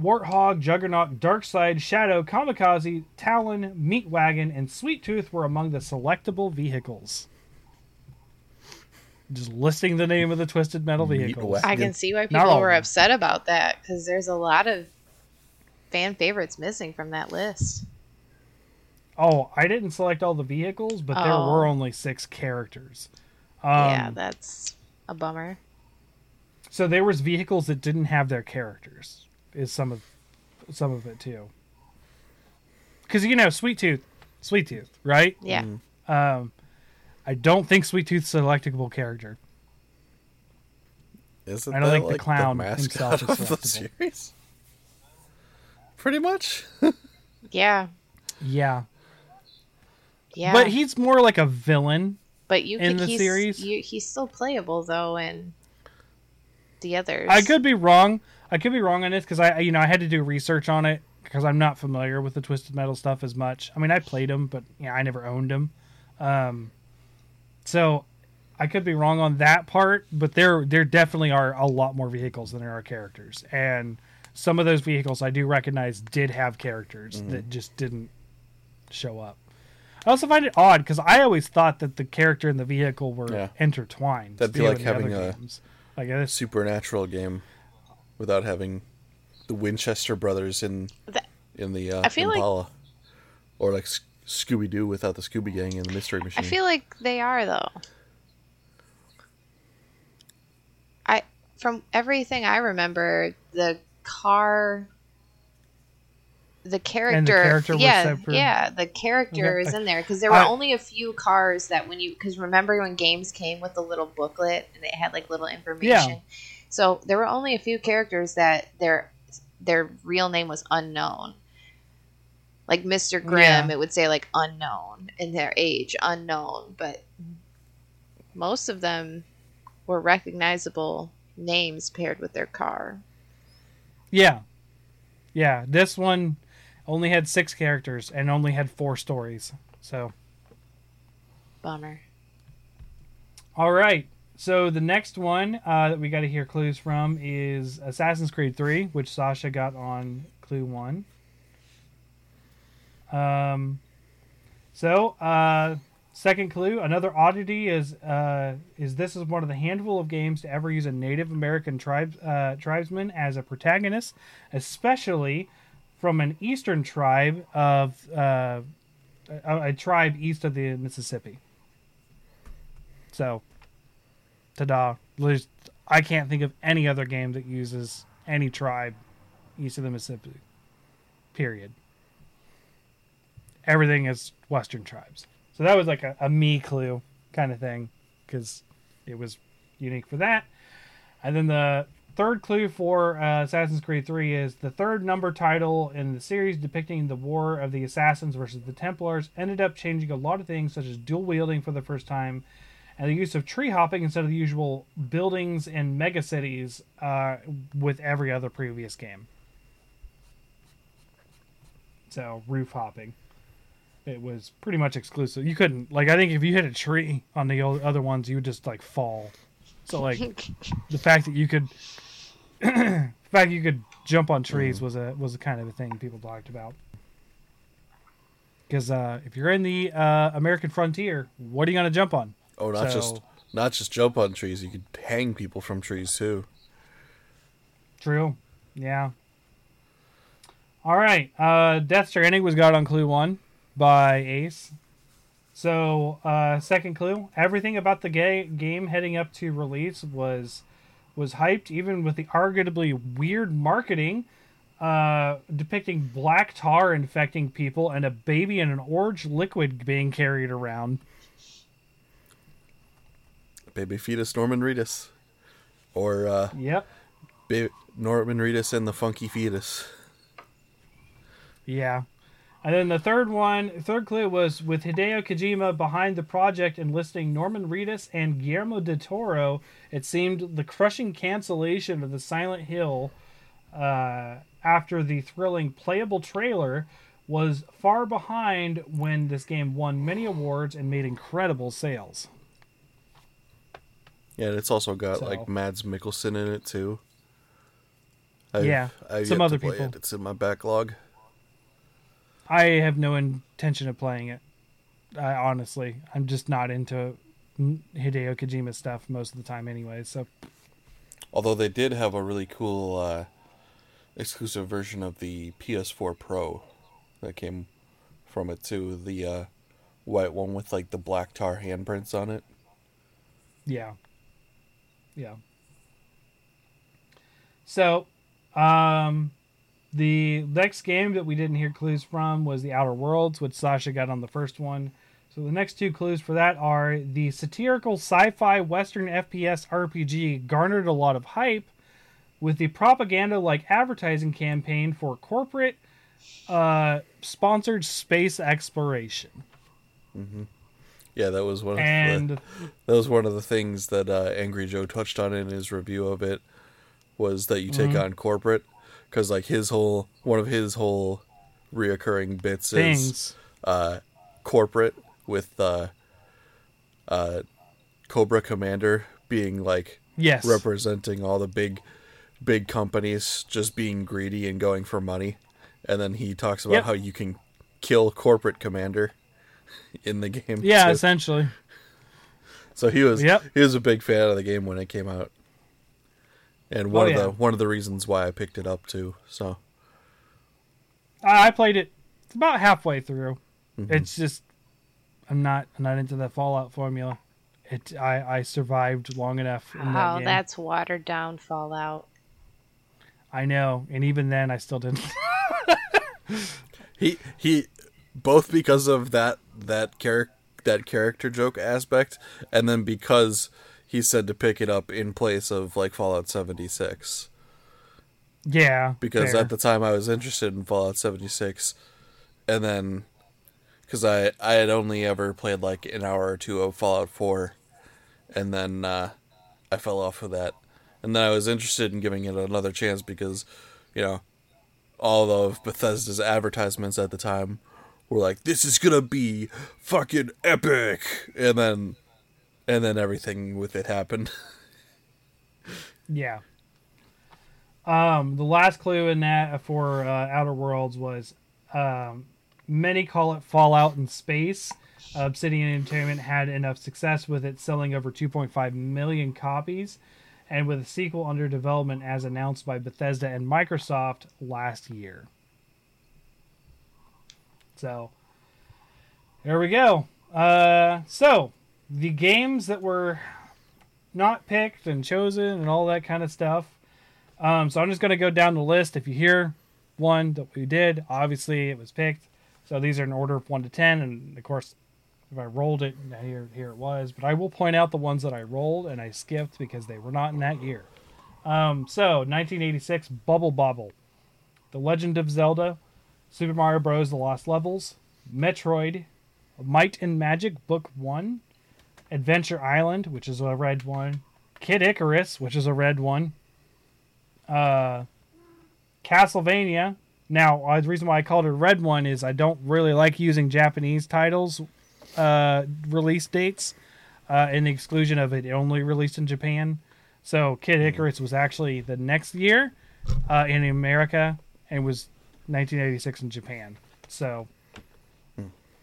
Warthog, Juggernaut, Darkside, Shadow, Kamikaze, Talon, Meat Wagon, and Sweet Tooth were among the selectable vehicles. Just listing the name of the Twisted Metal vehicles. I can see why people were upset about that because there's a lot of fan favorites missing from that list. Oh, I didn't select all the vehicles, but there Oh. were only six characters. Um, yeah, that's a bummer. So there was vehicles that didn't have their characters. Is some of some of it too. Because you know, Sweet Tooth, Sweet Tooth, right? Yeah. Um, I don't think Sweet Tooth's a selectable character. Isn't I don't that think the like clown mascot himself is of the series? Pretty much. Yeah. Yeah, Yeah. but he's more like a villain. But you in can, the he's, series? you, he's still playable though in the others. I could be wrong. I could be wrong on this because I, you know, I had to do research on it because I'm not familiar with the Twisted Metal stuff as much. I mean, I played them, but yeah, I never owned them. Um, so I could be wrong on that part, but there, there definitely are a lot more vehicles than there are characters, and some of those vehicles I do recognize did have characters that just didn't show up. I also find it odd because I always thought that the character and the vehicle were Yeah. intertwined. That'd be like having a- games. Like this. Supernatural game without having the Winchester brothers in That- in the uh, I feel like- or like Scooby Doo without the Scooby Gang and the Mystery Machine. I feel like they are though. I from everything I remember, the car the character, character yeah, yeah, the character Okay. is in there because there were I- only a few cars that when you because remember when games came with the little booklet and it had like little information. Yeah. So there were only a few characters that their their real name was unknown. Like Mr. Grimm, Yeah. it would say like unknown in their age unknown, but most of them were recognizable names paired with their car. Yeah. Yeah. This one only had six characters and only had four stories. So, Bummer. all right. So the next one uh, that we got to hear clues from is Assassin's Creed 3, which Sasha got on clue one. Um, so uh, second clue, another oddity is uh, is this is one of the handful of games to ever use a Native American tribe uh, tribesman as a protagonist, especially from an eastern tribe of uh, a, a tribe east of the Mississippi. So, ta-da! I can't think of any other game that uses any tribe east of the Mississippi. Period. Everything is Western tribes. So that was like a, a me clue kind of thing because it was unique for that. And then the third clue for uh, Assassin's Creed 3 is the third number title in the series depicting the War of the Assassins versus the Templars ended up changing a lot of things, such as dual wielding for the first time and the use of tree hopping instead of the usual buildings and megacities uh, with every other previous game. So, roof hopping. It was pretty much exclusive. You couldn't, like, I think if you hit a tree on the other ones, you would just, like, fall. So, like, the fact that you could the fact you could jump on trees was a was a kind of a thing people talked about because uh, if you're in the uh, American frontier, what are you gonna jump on? oh, not so- just not just jump on trees. You could hang people from trees too. True, yeah. All right, uh, Death Stranding was got on Clue One by Ace. So uh, second clue, everything about the ga- game heading up to release was was hyped, even with the arguably weird marketing uh, depicting black tar infecting people and a baby in an orange liquid being carried around. Baby fetus Norman Reedus, or uh, Yep. ba- Norman Reedus and the funky fetus. Yeah. And then the third one, third clue was with Hideo Kojima behind the project and listing Norman Reedus and Guillermo del Toro. It seemed the crushing cancellation of the Silent Hill uh, after the thrilling playable trailer was far behind when this game won many awards and made incredible sales. Yeah, and it's also got So- like Mads Mikkelsen in it too. I've, Yeah, I've some other people. It. It's in my backlog. I have no intention of playing it. I honestly, I'm just not into Hideo Kojima stuff most of the time, anyway. So Although they did have a really cool uh, exclusive version of the PS4 Pro that came from it too. The uh, white one with like the black tar handprints on it. Yeah. Yeah. So, um, the next game that we didn't hear clues from was The Outer Worlds, which Sasha got on the first one. So the next two clues for that are the satirical sci-fi western FPS RPG garnered a lot of hype with the propaganda-like advertising campaign for corporate uh, sponsored space exploration. Mm-hmm. Yeah, that was one of And the that was one of the things that uh, Angry Joe touched on in his review of it was that you Mm-hmm. take on corporate because like his whole one of his whole reoccurring bits is uh, corporate with uh, uh, Cobra Commander being like Yes. representing all the big big companies just being greedy and going for money and then he talks about Yep. how you can kill corporate commander in the game yeah, too. essentially. so he was Yep. he was a big fan of the game when it came out and oh, one Oh, of yeah. the one of the reasons why I picked it up too so I I played it about halfway through. Mm-hmm. It's just I'm not I'm not into that Fallout formula. It I I survived long enough in that Oh, game. that's watered down Fallout. I know, and even then I still didn't. He he, both because of that that character that character joke aspect, and then because he said to pick it up in place of like Fallout seventy six. yeah, Because fair. at the time I was interested in Fallout seventy six, and then because I I had only ever played like an hour or two of Fallout four, and then uh, I fell off of that, and then I was interested in giving it another chance because, you know, all of Bethesda's advertisements at the time were like, "This is gonna be fucking epic," and then, and then everything with it happened. Yeah. Um, the last clue in that for uh, Outer Worlds was um, many call it Fallout in space. Obsidian Entertainment had enough success with it selling over 2.5 million copies, and with a sequel under development as announced by Bethesda and Microsoft last year. So, there we go. Uh, so, the games that were not picked and chosen and all that kind of stuff. Um, so I'm just going to go down the list. If you hear one that we did, obviously it was picked. So these are in order of one to ten, and of course, if I rolled it, here here it was. But I will point out the ones that I rolled and I skipped because they were not in that year. Um, so 1986, Bubble Bobble, The Legend of Zelda, Super Mario Bros. The Lost Levels, Metroid, Might and Magic Book One, Adventure Island, which is a red one, Kid Icarus, which is a red one, uh, Castlevania. Now, uh, the reason why I called it a red one is I don't really like using Japanese titles uh, release dates uh, in the exclusion of it only released in Japan. So, Kid Icarus was actually the next year uh, in America and was 1986 in Japan. So,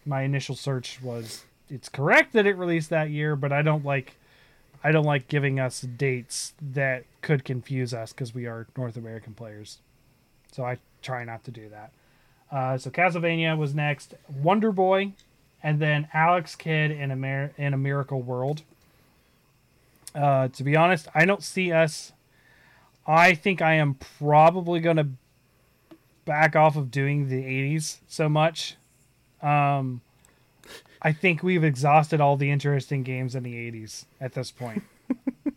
my initial search was it's correct that it released that year, but I don't like I don't like giving us dates that could confuse us because we are North American players. So I try not to do that. Uh, so Castlevania was next, Wonder Boy, and then Alex Kidd in a Mer- in a Miracle World. Uh, to be honest, I don't see us. I think I am probably going to back off of doing the 80s so much. Um, I think we've exhausted all the interesting games in the 80s at this point.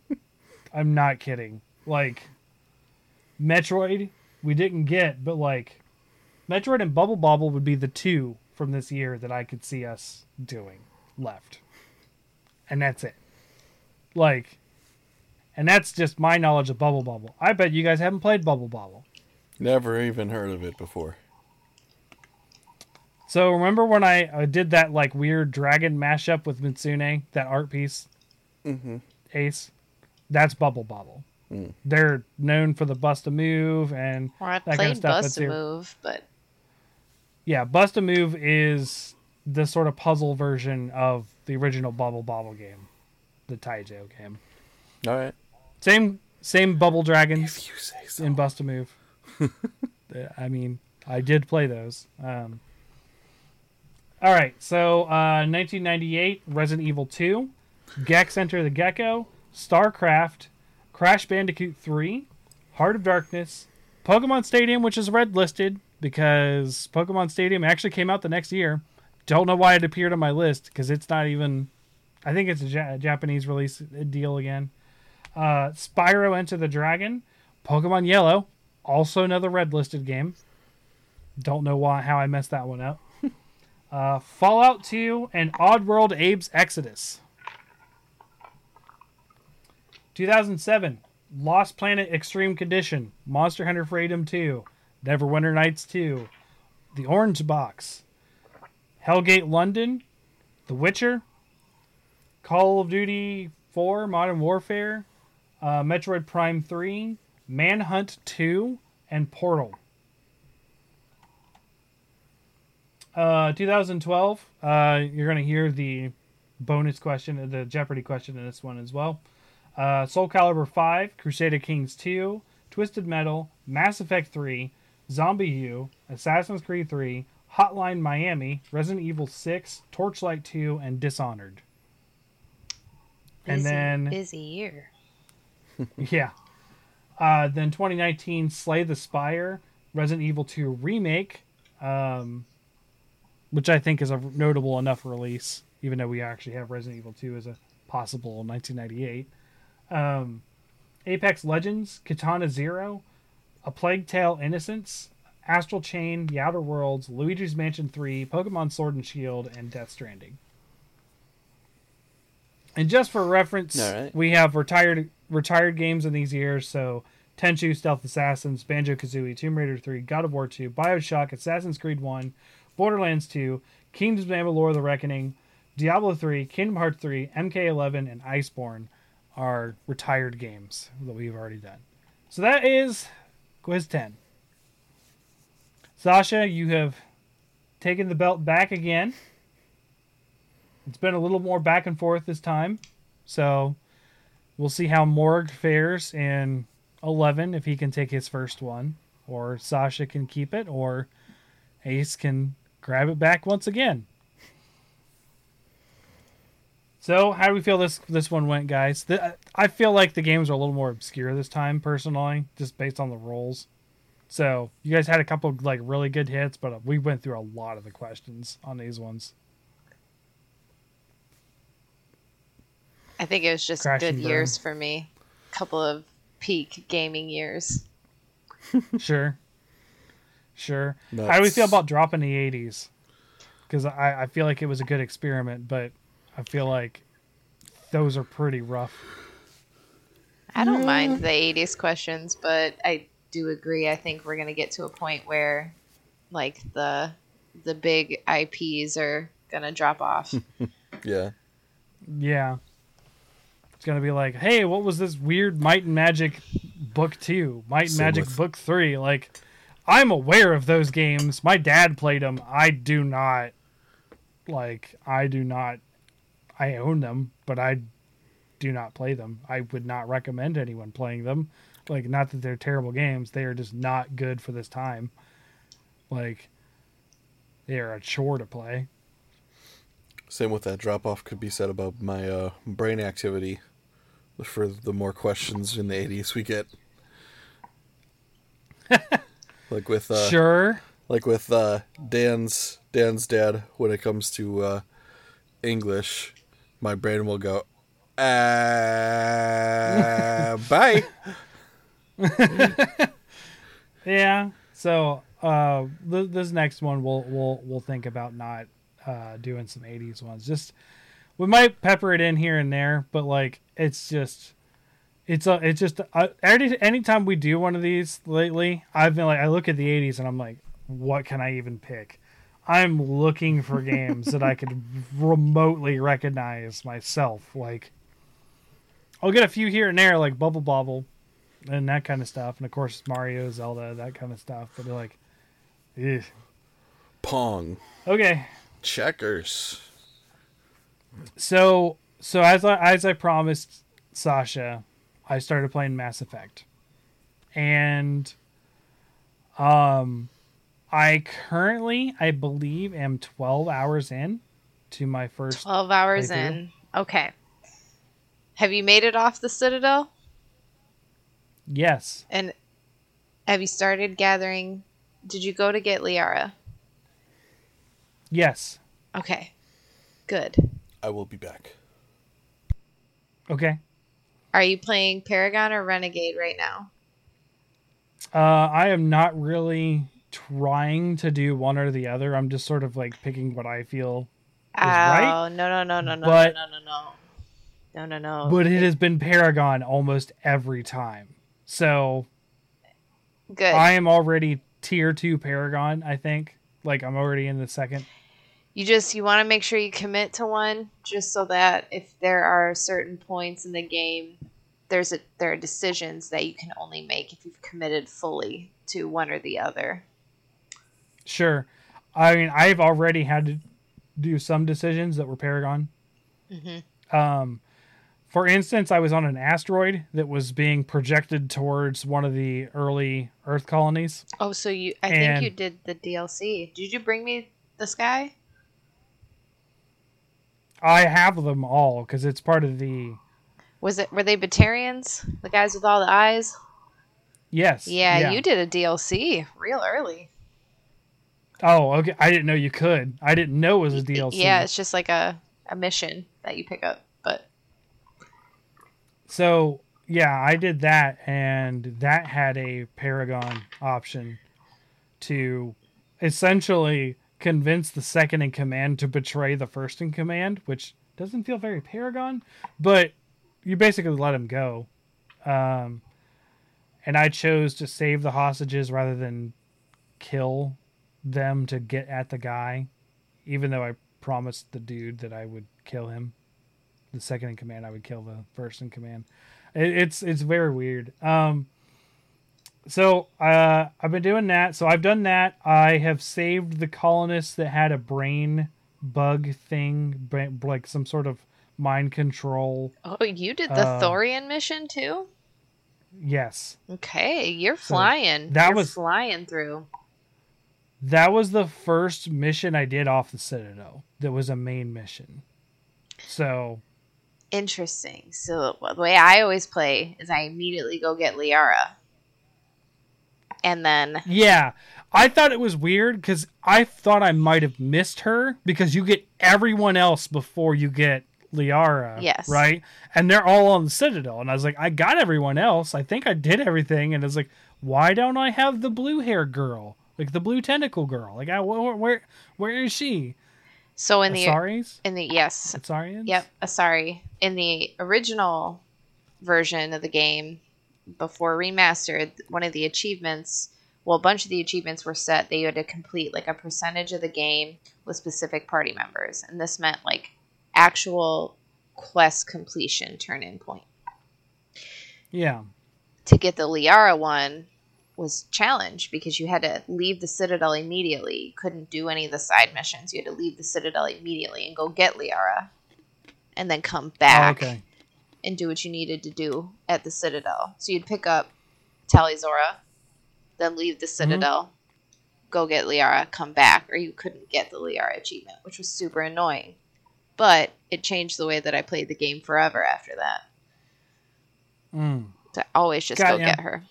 I'm not kidding. Like Metroid, we didn't get, but like Metroid and Bubble Bobble would be the two from this year that I could see us doing left. And that's it. Like and that's just my knowledge of Bubble Bobble. I bet you guys haven't played Bubble Bobble. Never even heard of it before. So remember when I uh, did that like weird dragon mashup with Mitsune, that art piece, Mm-hmm. Ace? That's Bubble Bobble. Mm. They're known for the bust a move and Or I've That kind of stuff, Bust that's a. Move, but yeah, bust a move is the sort of puzzle version of the original Bubble Bobble game, the Taito game. All right. Same same bubble dragons. If you say so. in Bust a Move. I mean, I did play those. Um, all right, so uh, 1998, Resident Evil 2, Gex Enter the Gecko, StarCraft, Crash Bandicoot 3, Heart of Darkness, Pokemon Stadium, which is red listed because Pokemon Stadium actually came out the next year. Don't know why it appeared on my list because it's not even. I think it's a ja- Japanese release deal again. Uh, Spyro Enter the Dragon, Pokemon Yellow, also another red listed game. Don't know why how I messed that one up. Uh, Fallout 2 and Oddworld Abe's Exodus. 2007, Lost Planet Extreme Condition, Monster Hunter Freedom 2, Neverwinter Nights 2, The Orange Box, Hellgate London, The Witcher, Call of Duty 4 Modern Warfare, uh, Metroid Prime 3, Manhunt 2, and Portal. Uh, 2012, uh, you're going to hear the bonus question, the Jeopardy question in this one as well. Uh, Soul Calibur 5, Crusader Kings 2, Twisted Metal, Mass Effect 3, ZombiU, Assassin's Creed 3, Hotline Miami, Resident Evil 6, Torchlight 2, and Dishonored. And then busy year. yeah. Uh, then 2019, Slay the Spire, Resident Evil 2 remake, um, which I think is a notable enough release, even though we actually have Resident Evil 2 as a possible 1998. Um, Apex Legends, Katana Zero, A Plague Tale: Innocence, Astral Chain, The Outer Worlds, Luigi's Mansion 3, Pokemon Sword and Shield, and Death Stranding. And just for reference, right. we have retired retired games in these years. So Tenchu, Stealth Assassins, Banjo Kazooie, Tomb Raider 3, God of War 2, Bioshock, Assassin's Creed 1, Borderlands 2, Kingdoms of Amalur: The Reckoning, Diablo 3, Kingdom Hearts 3, MK11, and Iceborne are retired games that we've already done. So that is quiz 10. Sasha, you have taken the belt back again. It's been a little more back and forth this time. So we'll see how Morg fares in 11 if he can take his first one, or Sasha can keep it, or Ace can grab it back once again. So, how do we feel this this one went, guys? The, I feel like the games are a little more obscure this time, personally, just based on the roles. So, you guys had a couple like really good hits, but uh, we went through a lot of the questions on these ones. I think it was just Crash good years for me. Couple of peak gaming years. Sure. Sure. How do we feel about dropping the 80s? Because I, I feel like it was a good experiment, but I feel like those are pretty rough. I don't mind the 80s questions, but I do agree. I think we're going to get to a point where like the the big IPs are going to drop off. Yeah. Yeah. It's going to be like, hey, what was this weird Might and Magic Book 2? Might and Same Magic with- Book 3? Like, I'm aware of those games. My dad played them. I do not. Like, I do not. I own them, but I do not play them. I would not recommend anyone playing them. Like, not that they're terrible games. They are just not good for this time. Like, they are a chore to play. Same with that drop off could be said about my uh, brain activity for the more questions in the 80s we get. like with uh, sure. like with uh, Dan's Dan's dad when it comes to uh, English, my brain will go uh, bye. Yeah. So uh, th- this next one we'll we'll we'll think about not uh, doing some '80s ones. Just we might pepper it in here and there, but like it's just it's a it's just uh, any anytime we do one of these lately, I've been like I look at the '80s and I'm like, what can I even pick? I'm looking for games that I could remotely recognize myself. Like I'll get a few here and there, like Bubble Bobble and that kind of stuff, and of course Mario, Zelda, that kind of stuff. But they're like, Ugh. Pong, okay. checkers. So so as I as I promised Sasha, I started playing Mass Effect, and um, I currently I believe am twelve hours in to my first. 12 hours in. Okay. Have you made it off the Citadel? Yes, And have you started gathering? Did you go to get Liara? yes. Okay. Good. I will be back. Okay. Are you playing Paragon or Renegade right now? Uh, I am not really trying to do one or the other. I'm just sort of like picking what I feel Oh, right, no, no, no, no, no, but- no, no, no. No, no, no. but it has been Paragon almost every time. So Good. I am already tier two Paragon. I think like I'm already in the second. You just you want to make sure you commit to one just so that if there are certain points in the game there's a there are decisions that you can only make if you've committed fully to one or the other Sure. I mean, I've already had to do some decisions that were Paragon. Mhm. Um, for instance, I was on an asteroid that was being projected towards one of the early Earth colonies. Oh, so you? I think you did the DLC. Did you bring me the guy? I have them all because it's part of the. Was it? Were they Batarians? The guys with all the eyes? Yes. Yeah, you did a DLC real early. Oh, okay. I didn't know you could. I didn't know it was a DLC. Yeah, it's just like a a mission that you pick up. But So yeah, I did that, and that had a Paragon option to essentially convince the second in command to betray the first in command, which doesn't feel very Paragon, but you basically let him go. Um, and I chose to save the hostages rather than kill them to get at the guy, even though I promised the dude that I would kill him. The second in command, I would kill the first in command. It, it's it's very weird. Um, so uh, I've been doing that. So I've done that. I have saved the colonists that had a brain bug thing, like some sort of mind control. oh, you did the Uh, Thorian mission too. Yes, Okay, you're So flying. that You're was- flying through. that was the first mission I did off the Citadel. That was a main mission. So Interesting. So the way I always play is I immediately go get Liara, and then Yeah, I thought it was weird because I thought I might have missed her because you get everyone else before you get Liara. Yes. Right? And they're all on the Citadel. And I was like, I got everyone else. I think I did everything. And it's like, why don't I have the blue hair girl? Like the blue tentacle girl. Like, I, where, where, where is she? so in the Asaris? in the yes, Asarians? Yep, sorry. In the original version of the game, before remastered, one of the achievements, well, a bunch of the achievements were set that you had to complete like a percentage of the game with specific party members, and this meant like actual quest completion turn in point. Yeah. To get the Liara one was challenge because you had to leave the Citadel immediately. You couldn't do any of the side missions. You had to leave the Citadel immediately and go get Liara, and then come Oh, back okay. And do what you needed to do at the Citadel. So you'd pick up Tali'Zorah, then leave the Citadel, go get Liara, come back, or you couldn't get the Liara achievement, which was super annoying. But it changed the way that I played the game forever after that. Mm. To always just Got go ya. get her.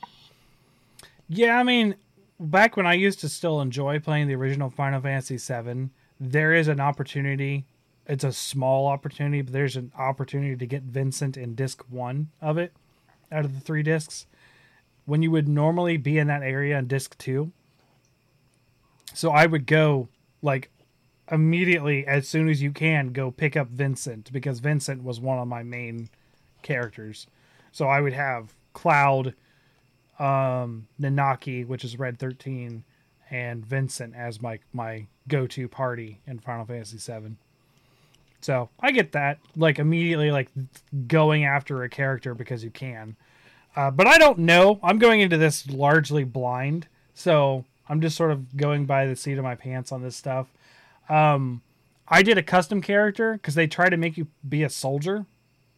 Yeah, I mean, back when I used to still enjoy playing the original Final Fantasy VII, there is an opportunity. It's a small opportunity, but there's an opportunity to get Vincent in disc one of it out of the three discs when you would normally be in that area in disc two. So I would go like immediately as soon as you can go pick up Vincent because Vincent was one of my main characters. So I would have Cloud, um, Nanaki, which is Red Thirteen, and Vincent as my my go to party in Final Fantasy VII. So I get that, like immediately, like going after a character because you can. Uh, but I don't know. I'm going into this largely blind, so I'm just sort of going by the seat of my pants on this stuff. Um, I did a custom character because they try to make you be a soldier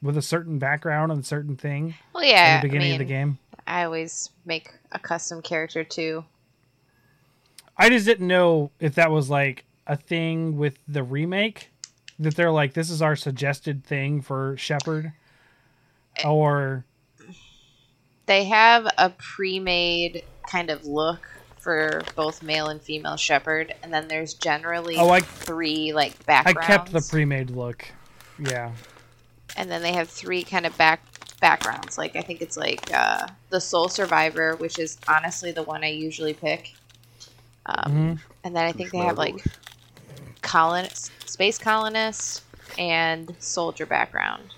with a certain background and a certain thing Well, at yeah. the beginning I of the game. I always make a custom character too. I just didn't know if that was like a thing with the remake that they're like this is our suggested thing for Shepard or They have a pre-made kind of look for both male and female Shepard, and then there's generally Oh, I- three like backgrounds. I kept the pre-made look. Yeah. and then they have three kind of back backgrounds. Like I think it's like uh, the Sole Survivor, which is honestly the one I usually pick. Um, Mhm. And then I think they have like colonist, space colonist, and soldier background.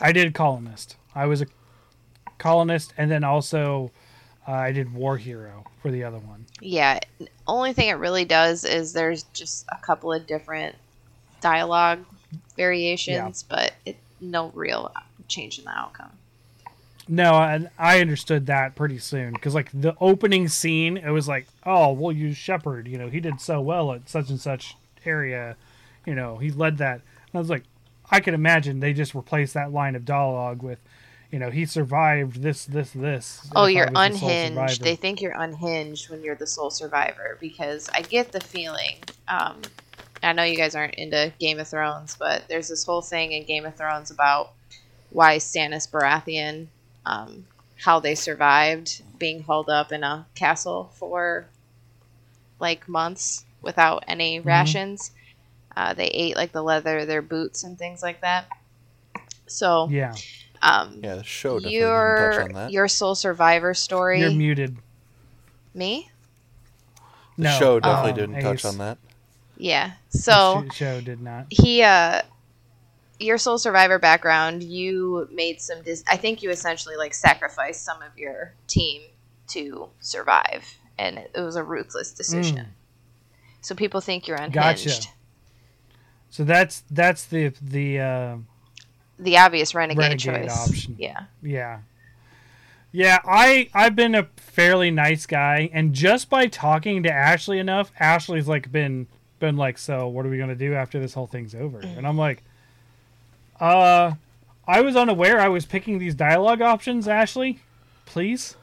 I did colonist. I was a colonist and then also uh, I did war hero for the other one. Yeah. Only thing it really does is there's just a couple of different dialogue variations, but it no real change in the outcome. No, and I understood that pretty soon because like the opening scene, it was like, oh, we'll use Shepard. You know, he did so well at such and such area. You know, he led that. And I was like, I can imagine they just replaced that line of dialogue with, you know, he survived this, this, this. Oh, you're was the unhinged. They think you're unhinged when you're the sole survivor because I get the feeling. Um, I know you guys aren't into Game of Thrones, but there's this whole thing in Game of Thrones about why Stannis Baratheon, um, how they survived being held up in a castle for like months without any Mm-hmm. rations. Uh, they ate like the leather of their boots and things like that. So, Yeah, um, Yeah, the show definitely your touch on that. your sole survivor story. you're muted. Me? The no, show definitely um, didn't touch on that. Yeah. The So sh- show did not. he, uh, your sole survivor background, you made some. Dis- I think you essentially like sacrificed some of your team to survive, and it, was a ruthless decision. Mm. So people think you're unhinged. Gotcha. So that's that's the the uh, The obvious renegade, Renegade choice. option. Yeah. Yeah. Yeah, I I've been a fairly nice guy and just by talking to Ashley enough, Ashley's like been been like, "So, what are we going to do after this whole thing's over?" And I'm like, "Uh, I was unaware I was picking these dialogue options, Ashley. Please."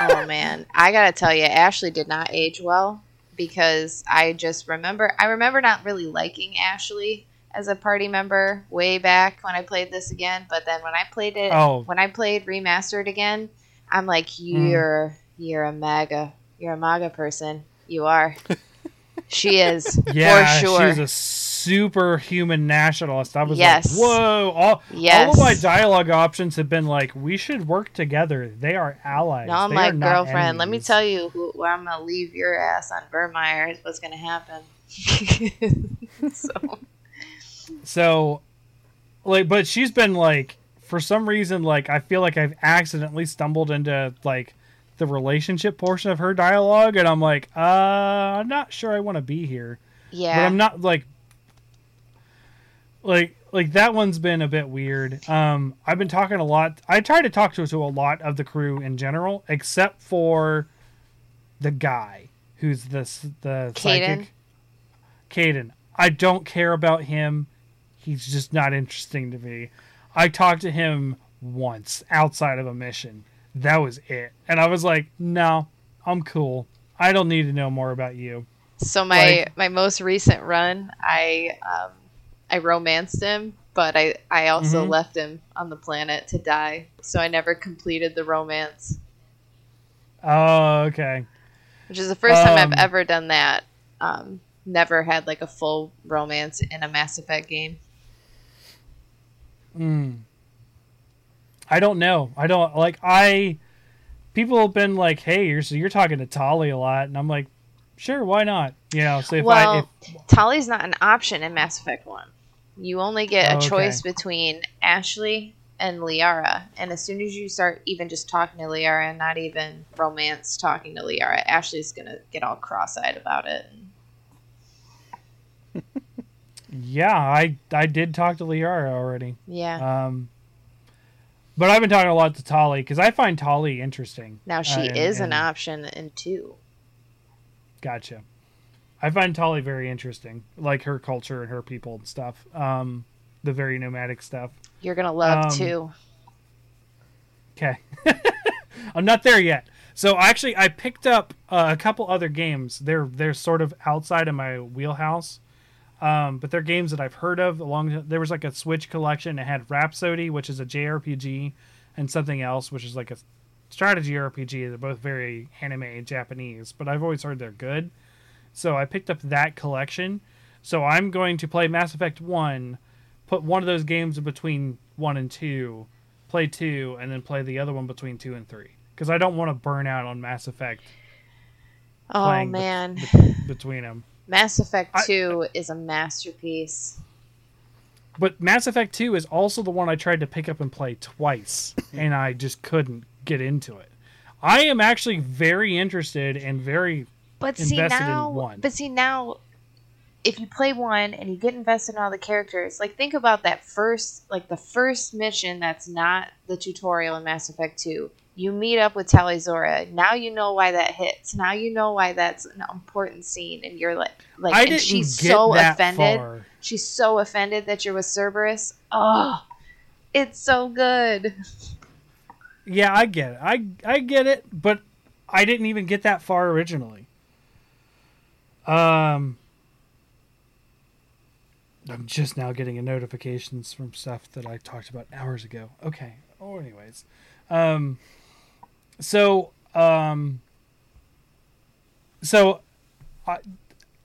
oh man, I gotta tell you, Ashley did not age well because I just remember I remember not really liking Ashley as a party member way back when I played this again. But then when I played it, Oh. when I played remastered again, I'm like, you're you're a MAGA, you're a MAGA person. You are. she is Yeah, for sure. she's a superhuman nationalist. I was Yes. like, "Whoa, all, all of my dialogue options have been like, we should work together. They are allies." no, I'm They are like not girlfriend. Let me tell you, who, where I'm gonna leave your ass on Virmire is what's gonna happen. so So, like, but she's been like, for some reason, like, I feel like I've accidentally stumbled into like the relationship portion of her dialogue, and I'm like, uh, I'm not sure I want to be here. yeah, But I'm not like, like, like that one's been a bit weird. Um, I've been talking a lot. I try to talk to to a lot of the crew in general, except for the guy who's the s- the Kaidan? psychic. Kaidan. I don't care about him. He's just not interesting to me. I talked to him once outside of a mission. That was it. And I was like, no, I'm cool. I don't need to know more about you. So my Like- my most recent run, I um, I romanced him, but I I also Mhm. left him on the planet to die. So I never completed the romance, Oh, okay. which is the first time Um, I've ever done that. Um, never had like a full romance in a Mass Effect game. Mm. I don't know. I don't like I people have been like, "Hey, you're so you're talking to Tali a lot." And I'm like, "Sure, why not?" You know, so if I if Tali's not an option in Mass Effect One. You only get a Oh, okay. choice between Ashley and Liara, and as soon as you start even just talking to Liara, and not even romance talking to Liara, Ashley's gonna get all cross-eyed about it. yeah, I I did talk to Liara already. Yeah. Um but I've been talking a lot to Tali because I find Tali interesting. now she uh, and- is an and- option in two. Gotcha. I find Tali very interesting, like her culture and her people and stuff. Um, the very nomadic stuff. You're gonna love Um, two. Okay. I'm not there yet. So actually, I picked up uh, a couple other games. They're they're sort of outside of my wheelhouse, um, but they're games that I've heard of. Along there was like a Switch collection. It had Rhapsody, which is a JRPG, and something else, which is like a strategy RPG. They're both very anime Japanese, but I've always heard they're good. So I picked up that collection. So I'm going to play Mass Effect One, put one of those games between one and two, play two, and then play the other one between two and three. Because I don't want to burn out on Mass Effect Oh man, bet- between them. Mass Effect I- Two is a masterpiece. But Mass Effect 2 is also the one I tried to pick up and play twice, and I just couldn't get into it. I am actually very interested and very But see now, but see now, if you play one and you get invested in all the characters, like think about that first, like the first mission that's not the tutorial in Mass Effect Two. You meet up with Tali'Zorah. Now you know why that hits. Now you know why that's an important scene, and you're like, like, I didn't she's get so that offended. far. She's so offended that you're with Cerberus. Oh, it's so good. Yeah, I get it. I I get it, but I didn't even get that far originally. Um I'm just now getting a notifications from stuff that I talked about hours ago. Okay. Oh, anyways. Um so um so I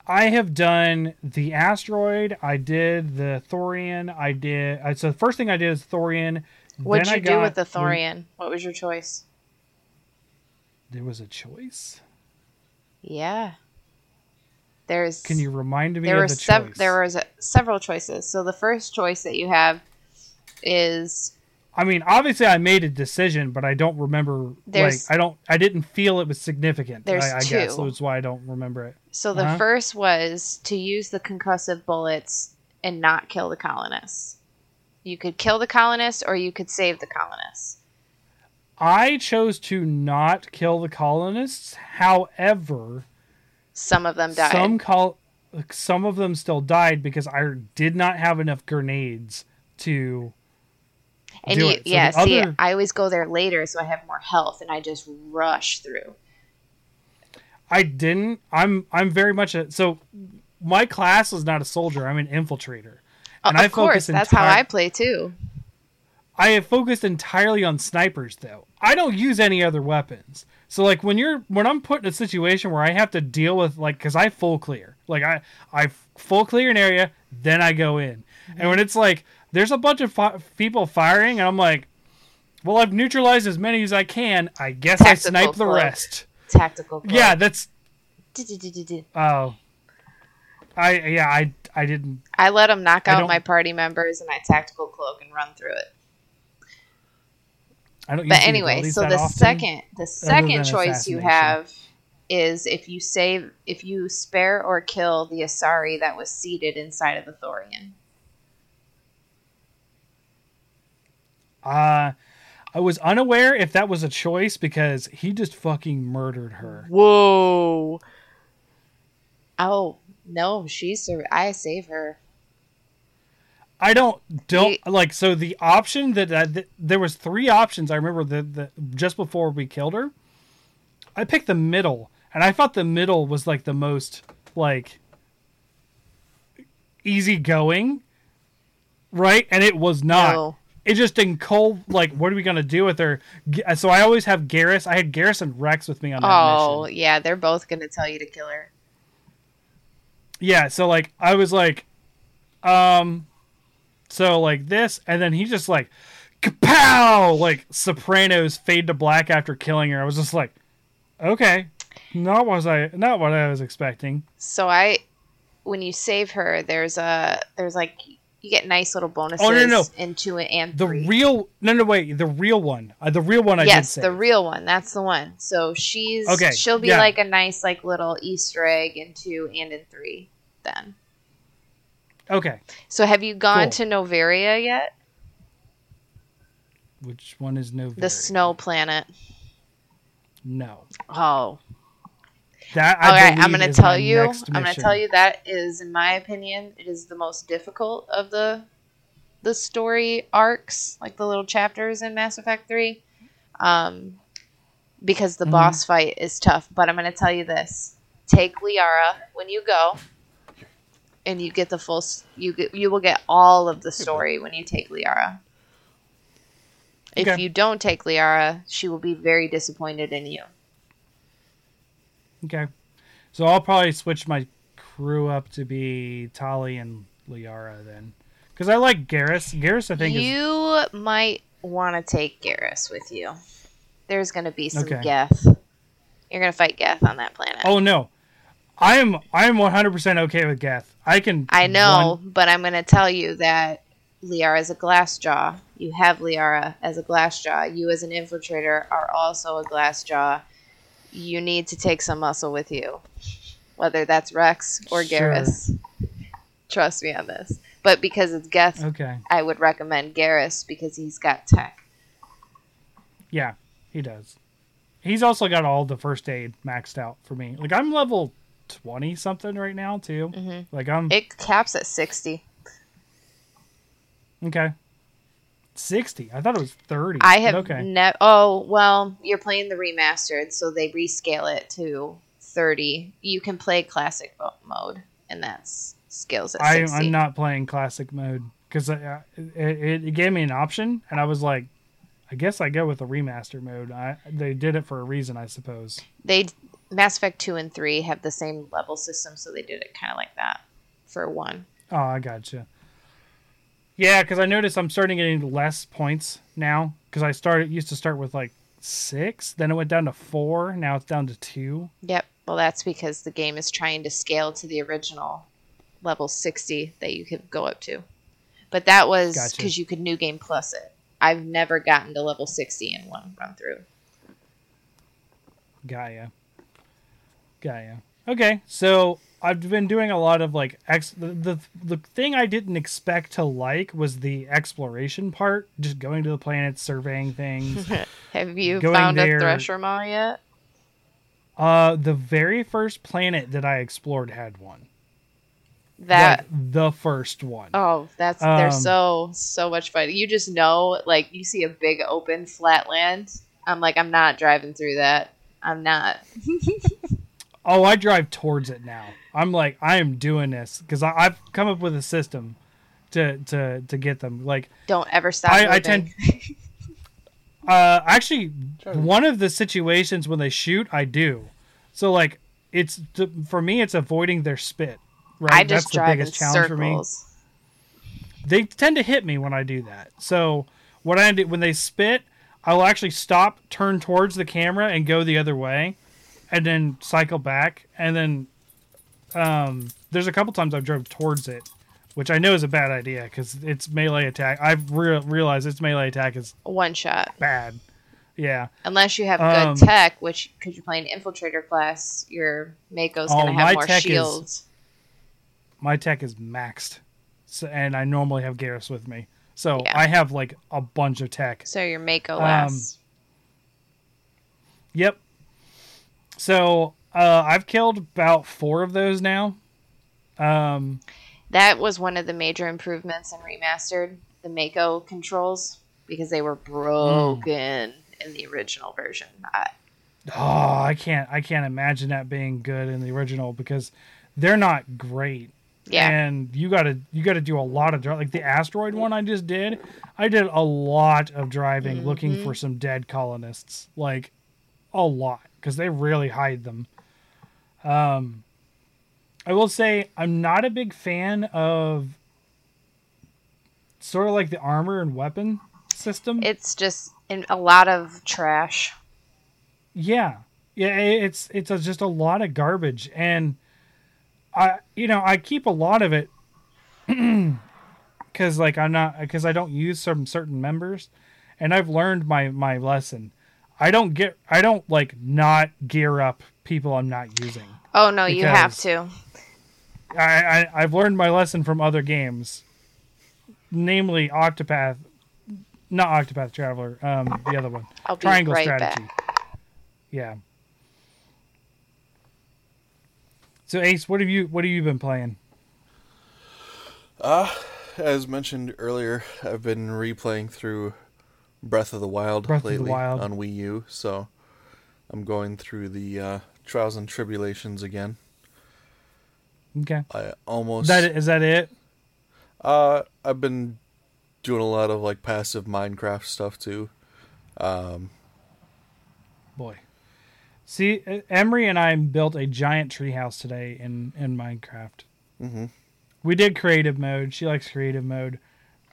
I have done the asteroid. I did the Thorian. I did. I, so the first thing I did is Thorian. What'd Then you do with the Thorian? What was your choice? There was a choice. Yeah. There's Can you remind me there of were the sev- there was several choices. So the first choice that you have is I mean, obviously, I made a decision, but I don't remember. Like, I don't. I didn't feel it was significant. There's I, I guess two. that's why I don't remember it. so the Uh-huh. first was to use the concussive bullets and not kill the colonists. You could kill the colonists or you could save the colonists. I chose to not kill the colonists. However, Some of them died. some call some of them still died because I did not have enough grenades to. and do you, it. So yeah, see, other- I always go there later so I have more health and I just rush through. I didn't. I'm. I'm very much a. So, my class is not a soldier. I'm an infiltrator. Oh, and of I course, focus that's how I play too. I have focused entirely on snipers though. I don't use any other weapons. So like when you're when I'm put in a situation where I have to deal with like cuz I full clear. Like I I full clear an area, then I go in. And when it's like there's a bunch of fi- people firing and I'm like well, I've neutralized as many as I can. I guess I snipe the rest. Tactical. cloak. Yeah, that's oh. I yeah, I I didn't I let them knock out my party members and I tactical cloak and run through it. I don't But anyway, so the often. second the second choice you have is if you save if you spare or kill the Asari that was seated inside of the Thorian. Uh I was unaware if that was a choice because he just fucking murdered her. Whoa. Oh no, she's sur- I save her. I don't don't like so the option that, that, that- there was three options I remember that the, just before we killed her. I picked the middle and I thought the middle was like the most like easy going. Right? And it was not. No. It just in cold like what are we going to do with her? So I always have Garrus. I had Garrus and Wrex with me on that Oh mission. yeah, they're both gonna tell you to kill her. Yeah, so like I was like um so like this and then he just like kapow like sopranos fade to black after killing her. I was just like okay. Not was I not what I was expecting. So I, when you save her, there's a there's like you get nice little bonuses Oh, no, no. in two and The three. real no no wait, the real one. Uh, the real one I yes, did say. the real one. That's the one. So she's Okay, She'll be yeah. like a nice like little Easter egg in two and in three. Then. Okay. So have you gone Cool. to Noveria yet? Which one is no The snow planet. No. Oh, That all I right. I'm gonna tell you. I'm gonna tell you that is, in my opinion, it is the most difficult of the the story arcs, like the little chapters in Mass Effect Three, um, because the Mhm. boss fight is tough. But I'm gonna tell you this: take Liara when you go, and you get the full. You get you will get all of the story when you take Liara. If Okay. you don't take Liara, she will be very disappointed in you. Okay. So I'll probably switch my crew up to be Tali and Liara then. Because I like Garrus. Garrus, I think, is. you might want to take Garrus with you. There's going to be some Okay. Geth. You're going to fight Geth on that planet. Oh, no. I am I am 100% okay with Geth. I can. I know, one- but I'm going to tell you that Liara is a glass jaw. You have Liara as a glass jaw. You, as an infiltrator, are also a glass jaw. You need to take some muscle with you, whether that's Wrex or Sure. Trust me on this. But because it's Geth, Okay. I would recommend Garrus because he's got tech. Yeah. he does. He's also got all the first aid maxed out for me. Like I'm level twenty something right now too. Mm-hmm. Like I'm It caps at 60. okay. Sixty. I thought it was thirty. I have okay. ne- Oh, well, you're playing the remastered, so they rescale it to 30. You can play classic mode, and that's scales at I, 60. I'm not playing classic mode because it, it, it gave me an option, and I was like, I guess I go with the remaster mode. I they did it for a reason, I suppose. They Mass Effect 2 and 3 have the same level system, so they did it kind of like that for one. Oh, I gotcha. Yeah, because I noticed I'm starting getting less points now. Because I started used to start with like six, then it went down to four. Now it's down to two. Yep. Well, that's because the game is trying to scale to the original level 60 that you could go up to. But that was Gotcha. because you could new game plus it. I've never gotten to level 60 in one run through. Gaia. Gaia. Okay, so I've been doing a lot of like ex. The, the the thing I didn't expect to like was the exploration part, just going to the planets, surveying things. Have you found there- a Thresher Maw yet? uh, the very first planet that I explored had one. That like, the first one. oh, that's they're Um, so so much fun. You just know, like you see a big open flat land. I'm like, I'm not driving through that. I'm not. Oh, I drive towards it now. I'm like, I am doing this because I've come up with a system to to to get them. Like, Don't ever stop. I, I tend. Uh, actually, one of the situations when they shoot, I do. So like, it's for me, it's avoiding their spit. Right, I just that's the drive in biggest challenge for me. circles. They tend to hit me when I do that. So what I do when they spit, I'll actually stop, turn towards the camera, and go the other way, and then cycle back. And then um, there's a couple times I've drove towards it, which I know is a bad idea because it's melee attack. I've re- realized its melee attack is One shot. bad. Yeah. Unless you have Um, good tech, which because you're playing infiltrator class, your Mako's Oh, gonna have more tech is- shields. my tech is maxed, so, and I normally have Garrus with me, so Yeah. I have like a bunch of tech. So your Mako Um, lasts. Yep. So uh, I've killed about four of those now. Um, that was one of the major improvements in remastered the Mako controls because they were broken in the original version. I, oh, I can't, I can't imagine that being good in the original because they're not great. yeah, and you gotta you gotta do a lot of like the asteroid one I just did. I did a lot of driving looking for some dead colonists, like a lot, because they really hide them. Um, I will say I'm not a big fan of sort of like the armor and weapon system. it's just in a lot of trash. Yeah, yeah, it's it's a, just a lot of garbage, and I you know I keep a lot of it because like I'm not because I don't use some certain members, and I've learned my my lesson. I don't get I don't like not gear up people I'm not using. Oh no, you have to. I, I I've learned my lesson from other games, namely Octopath, not Octopath Traveler, um the other one. I'll be Triangle right strategy. back. Yeah. So Ace, what have you what have you been playing? As mentioned earlier, I've been replaying through Breath of the Wild Breath of the lately Wild. on Wii U, so I'm going through the uh, trials and tribulations again. Okay. I almost Is that is that it? Uh, I've been doing a lot of like passive Minecraft stuff too. Um, Boy. See, Emery and I built a giant treehouse today in in Minecraft. hmm We did creative mode. She likes creative mode,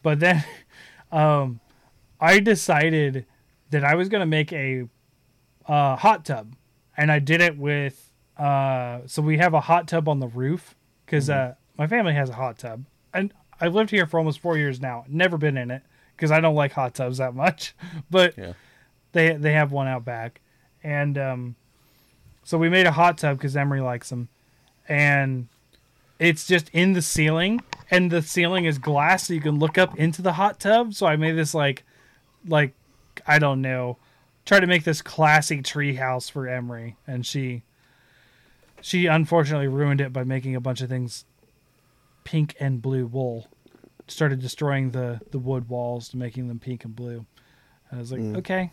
but then, um, I decided that I was gonna make a uh, hot tub, and I did it with. Uh, so we have a hot tub on the roof because uh, my family has a hot tub, and I've lived here for almost four years now. Never been in it because I don't like hot tubs that much, but Yeah. they they have one out back, and um, so we made a hot tub because Emery likes them, and it's just in the ceiling, and the ceiling is glass, so you can look up into the hot tub. So I made this like, like I don't know, tried to make this classy tree house for Emery, and she she unfortunately ruined it by making a bunch of things pink and blue wool. Started destroying the the wood walls to making them pink and blue. I was like, Mm. okay,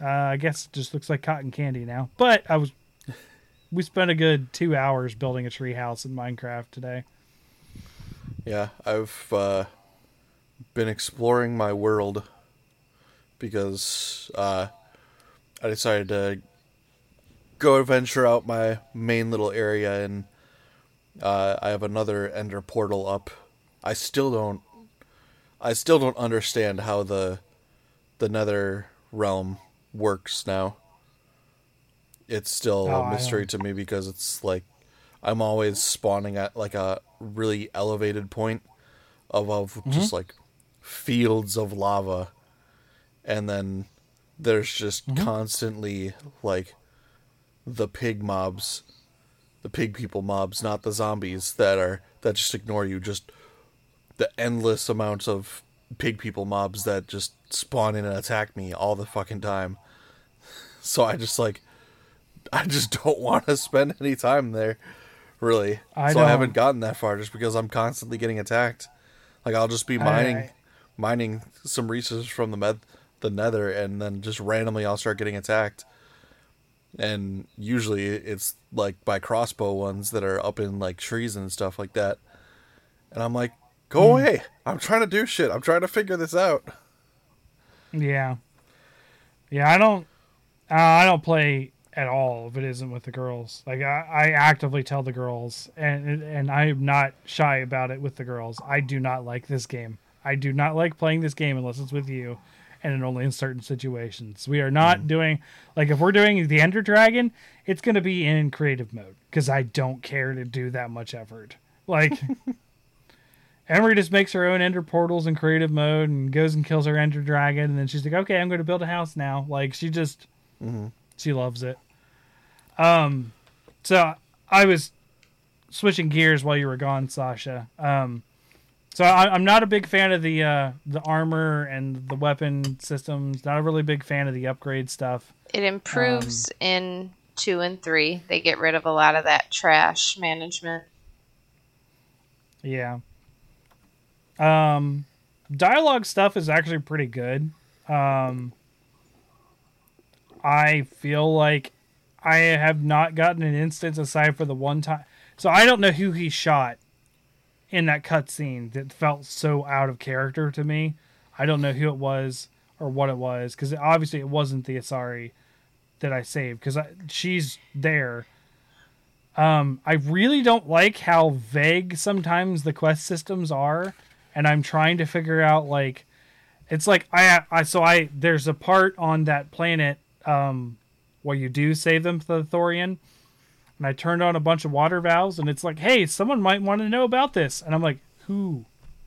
uh, I guess it just looks like cotton candy now. But I was, we spent a good two hours building a tree house in Minecraft today. Yeah, I've uh, been exploring my world because uh, I decided to go venture out my main little area, and uh, I have another Ender portal up. I still don't, I still don't understand how the the Nether realm works now. It's still Oh, a mystery to me because it's like I'm always spawning at like a really elevated point of Mm-hmm. just like fields of lava and then there's just Mm-hmm. constantly like the pig mobs the pig people mobs not the zombies that are that just ignore you just the endless amounts of pig people mobs that just spawn in and attack me all the fucking time. So i just like i just don't want to spend any time there really. I so i haven't gotten that far just because i'm constantly getting attacked. Like i'll just be mining I- mining some resources from the med the nether and then just randomly i'll start getting attacked and usually it's like by crossbow ones that are up in like trees and stuff like that and i'm like go Hmm. away i'm trying to do shit i'm trying to figure this out Yeah, yeah. I don't. Uh, I don't play at all if it isn't with the girls. Like I, I actively tell the girls, and and I am not shy about it with the girls. I do not like this game. I do not like playing this game unless it's with you, and only in certain situations. We are not doing like if we're doing the Ender Dragon, it's going to be in creative mode because I don't care to do that much effort. Like. Emery just makes her own ender portals in creative mode and goes and kills her ender dragon, and then she's like, "Okay, I'm going to build a house now." Like she just, she loves it. Um, so I was switching gears while you were gone, Sasha. Um, so I, I'm not a big fan of the uh, the armor and the weapon systems. Not a really big fan of the upgrade stuff. It improves in two and three. They get rid of a lot of that trash management. Yeah. Um, dialogue stuff is actually pretty good. Um, I feel like I have not gotten an instance aside for the one time. So I don't know who he shot in that cutscene that felt so out of character to me. I don't know who it was or what it was because obviously it wasn't the Asari that I saved because she's there. Um, I really don't like how vague sometimes the quest systems are, and I'm trying to figure out like, it's like I, I so I there's a part on that planet um, where you do save them for the Thorian, and I turned on a bunch of water valves, and it's like, hey, someone might want to know about this, and I'm like, who,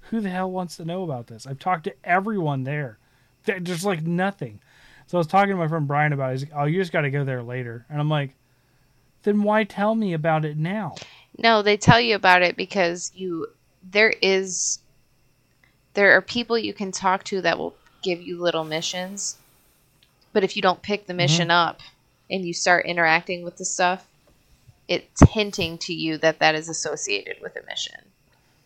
who the hell wants to know about this? I've talked to everyone there. There- There's like nothing. So I was talking to my friend Brian about it. He's like, oh, you just got to go there later, and I'm like then why tell me about it now? No, they tell you about it because you there is there are people you can talk to that will give you little missions. But if you don't pick the mm-hmm. mission up and you start interacting with the stuff, it's hinting to you that that is associated with a mission.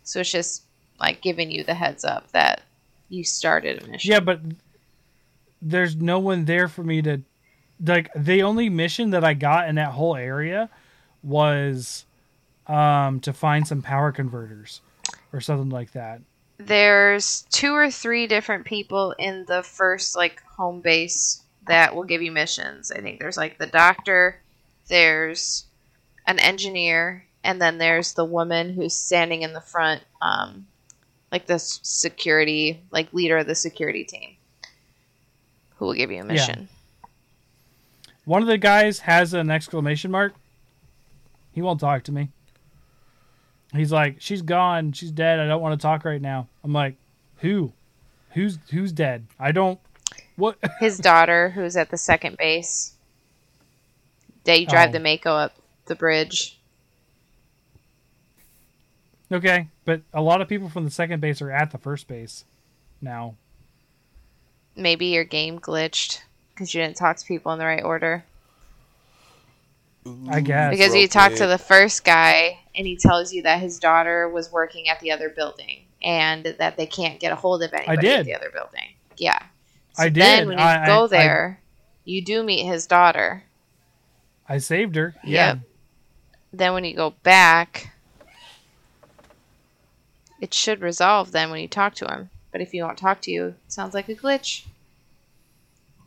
So it's just like giving you the heads up that you started a mission. Yeah, but there's no one there for me to like the only mission that I got in that whole area was um to find some power converters or something like that. there's two or three different people in the first like home base that will give you missions. I think there's like the doctor, there's an engineer, and then there's the woman who's standing in the front, um, like the security, like leader of the security team, who will give you a mission. Yeah. One of the guys has an exclamation mark. He won't talk to me. He's like, "She's gone. She's dead. I don't want to talk right now." I'm like, "Who? Who's who's dead? I don't what His daughter, who's at the second base, They drive Oh. the Mako up the bridge. Okay, but a lot of people from the second base are at the first base now. Maybe your game glitched. because you didn't talk to people in the right order. I guess. Because you talk to the first guy and he tells you that his daughter was working at the other building and that they can't get a hold of anybody did. at the other building. Yeah. I did. Then did. when you I- I- go I- there, you do meet his daughter. I saved her. Yeah. Yep. Then when you go back, it should resolve then when you talk to him. But if he won't talk to you, it sounds like a glitch.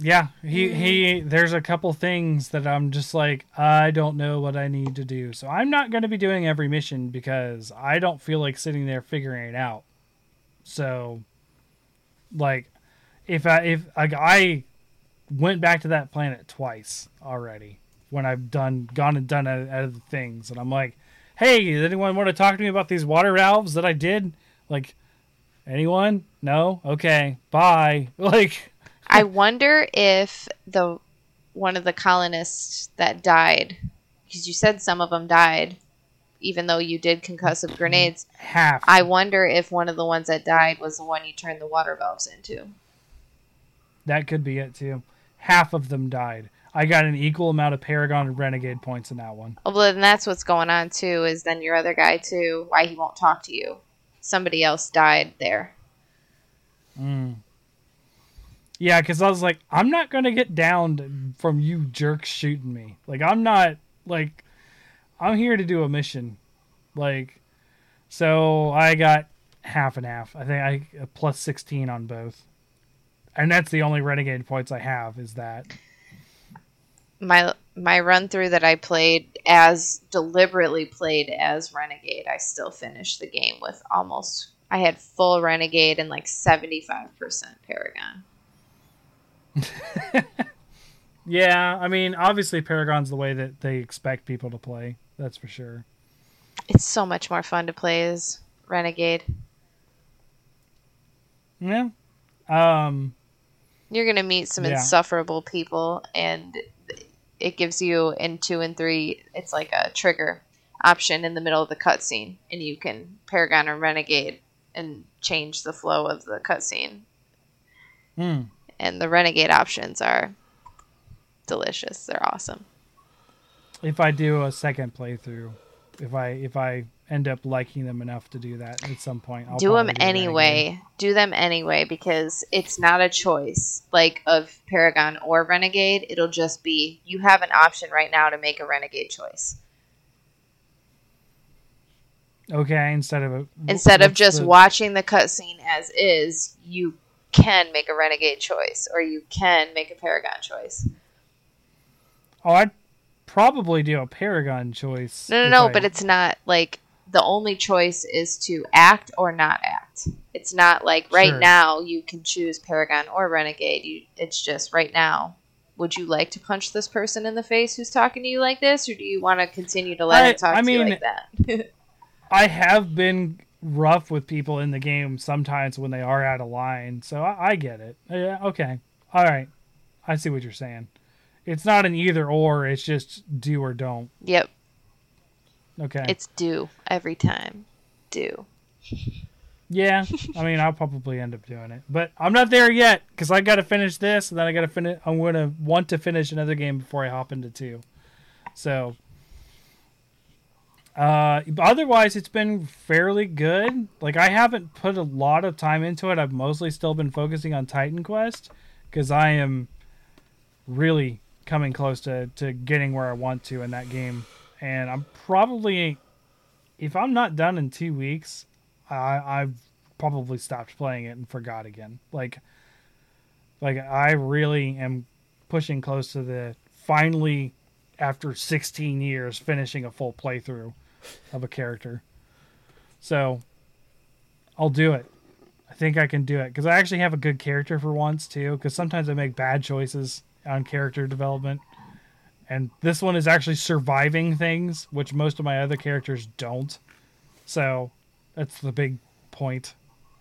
Yeah, he Mm. he. There's a couple things that I'm just like I don't know what I need to do, so I'm not going to be doing every mission because I don't feel like sitting there figuring it out. So, like, if I if like I went back to that planet twice already when I've done gone and done other things, and I'm like, hey, does anyone want to talk to me about these water valves that I did? Like, anyone? No. Okay. Bye. Like. I wonder if the one of the colonists that died, because you said some of them died, even though you did concussive grenades. half. I wonder if one of the ones that died was the one you turned the water valves into. that could be it too. Half of them died. I got an equal amount of Paragon and Renegade points in that one. Well, then that's what's going on too. Is then your other guy too? Why he won't talk to you? Somebody else died there. Hmm. Yeah, because I was like, I'm not gonna get downed from you jerks shooting me. Like I'm not like I'm here to do a mission. Like so I got half and half. I think I a plus sixteen on both. And that's the only renegade points I have is that. My my run through that I played as deliberately played as Renegade, I still finished the game with almost I had full Renegade and like seventy five percent Paragon. Yeah, I mean obviously Paragon's the way that they expect people to play. That's for sure. It's so much more fun to play as Renegade. Yeah. Um You're gonna meet some Yeah. insufferable people, and it gives you in two and three. It's like a trigger option in the middle of the cutscene, and you can Paragon or Renegade and change the flow of the cutscene. hmm. And the Renegade options are delicious. They're awesome. if I do a second playthrough, if I if I end up liking them enough to do that at some point, I'll do them Renegade. anyway. Do them anyway because it's not a choice like of Paragon or Renegade. It'll just be you have an option right now to make a Renegade choice. Okay, instead of a, instead of just the- watching the cutscene as is, you can make a renegade choice or you can make a paragon choice. Oh, I'd probably do a Paragon choice. No, no, no, I- but it's not like the only choice is to act or not act. It's not like right Sure. now you can choose paragon or renegade. You, it's just right now. Would you like to punch this person in the face who's talking to you like this, or do you want to continue to let I- him talk I to you mean, like that? I have been rough with people in the game sometimes when they are out of line, so I, I get it. Yeah, okay, all right, I see what you're saying. It's not an either or; it's just do or don't. yep, Okay. it's do every time. Do. Yeah, I mean, I'll probably end up doing it, but I'm not there yet because I got to finish this, and then I got to finish. I'm gonna want to finish another game before I hop into two. So, uh, otherwise, it's been fairly good. Like I haven't put a lot of time into it. I've mostly still been focusing on Titan Quest because I am really coming close to to getting where I want to in that game, and I'm probably if I'm not done in two weeks. I I've probably stopped playing it and forgot again. Like like I really am pushing close to the finally after 16 years finishing a full playthrough of a character. So I'll do it. I think I can do it because I actually have a good character for once too. Because sometimes I make bad choices on character development, and this one is actually surviving things, which most of my other characters don't. So that's the big point,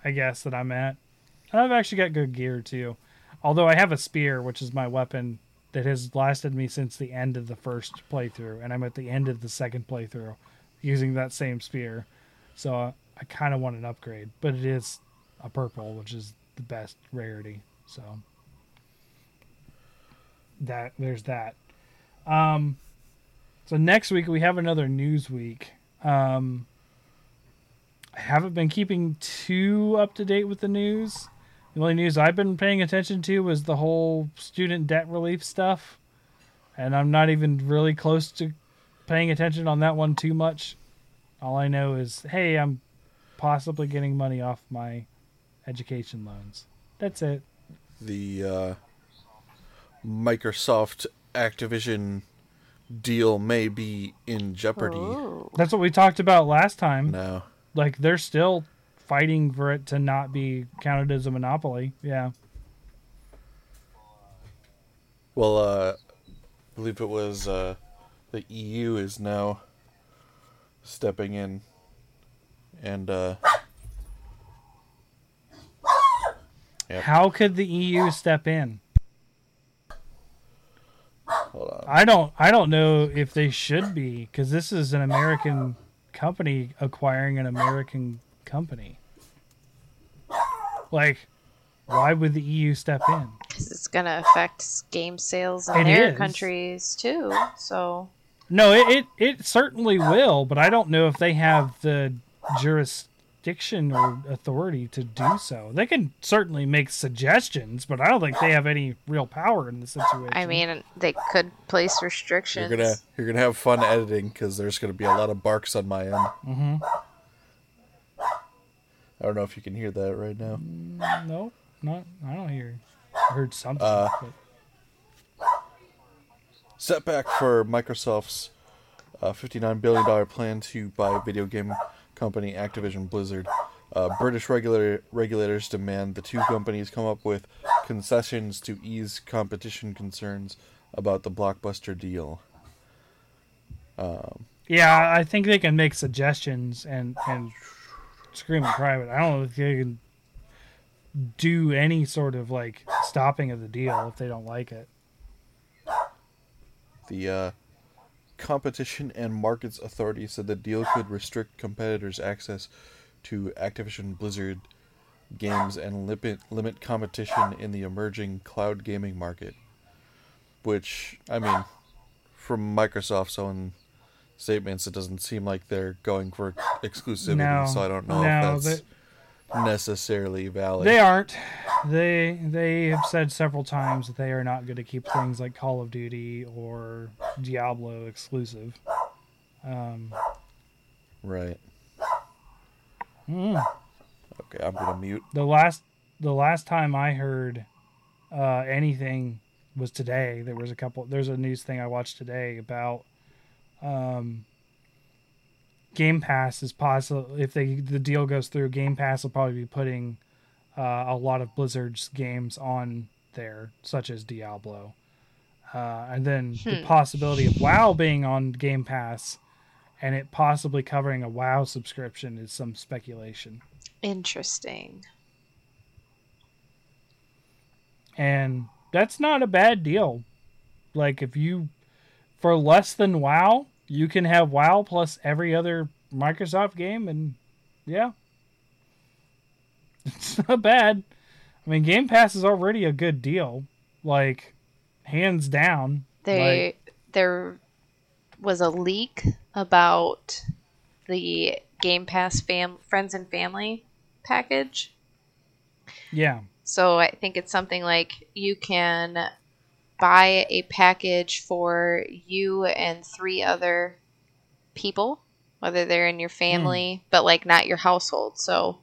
I guess, that I'm at. And I've actually got good gear too. Although I have a spear, which is my weapon that has lasted me since the end of the first playthrough, and I'm at the end of the second playthrough using that same spear. So uh, I kind of want an upgrade, but it is a purple, which is the best rarity. So that there's that. Um, so next week we have another news week. Um, I haven't been keeping too up to date with the news. The only news I've been paying attention to was the whole student debt relief stuff, and I'm not even really close to paying attention on that one too much. All I know is, hey, I'm possibly getting money off my education loans. That's it. The uh, Microsoft Activision deal may be in jeopardy Ooh. That's what we talked about last time. No. Like they're still fighting for it to not be counted as a monopoly. Yeah. Well, uh, I believe it was uh, the EU is now stepping in and uh, Yep. How could the EU step in? Hold on. I don't I don't know if they should be cuz this is an American company acquiring an American company. Like why would the EU step in? Because it's going to affect game sales in It their is. countries too. So, No, it, it it certainly will, but I don't know if they have the jurisdiction or authority to do so. They can certainly make suggestions, but I don't think they have any real power in the situation. I mean, they could place restrictions. You're restrictions. gonna you're gonna have fun editing because there's gonna be a lot of barks on my end. hmm I don't know if you can hear that right now. no, not I don't hear. I heard something. Uh, but- Setback for Microsoft's uh, $59 billion plan to buy video game company Activision Blizzard. Uh, British regulator, regulators demand the two companies come up with concessions to ease competition concerns about the blockbuster deal. Yeah, I think they can make suggestions and and scream and cry, but I don't know if they can do any sort of like stopping of the deal if they don't like it. The uh, Competition and Markets Authority said the deal could restrict competitors' access to Activision Blizzard games and limit limit competition in the emerging cloud gaming market. Which I mean, from Microsoft's own statements, it doesn't seem like they're going for exclusivity. No, so I don't know no, if that's necessarily valid. They aren't. They they have said several times that they are not going to keep things like Call of Duty or Diablo exclusive. Um, right. mm. Okay, I'm gonna mute. the last the last time I heard uh, anything was today. There was a couple. There's a news thing I watched today about um, Game Pass is possible if they the deal goes through. Game Pass will probably be putting uh, a lot of Blizzard's games on there, such as Diablo, uh, and then the Hmm. possibility of WoW being on Game Pass. And it possibly covering a WoW subscription is some speculation. Interesting. and that's not a bad deal. Like if you for less than WoW, you can have WoW plus every other Microsoft game and yeah. It's not bad. I mean Game Pass is already a good deal. Like hands down. They Like, there was a leak about the Game Pass fam friends and family package. yeah. So I think it's something like you can buy a package for you and three other people, whether they're in your family, but like not your household. So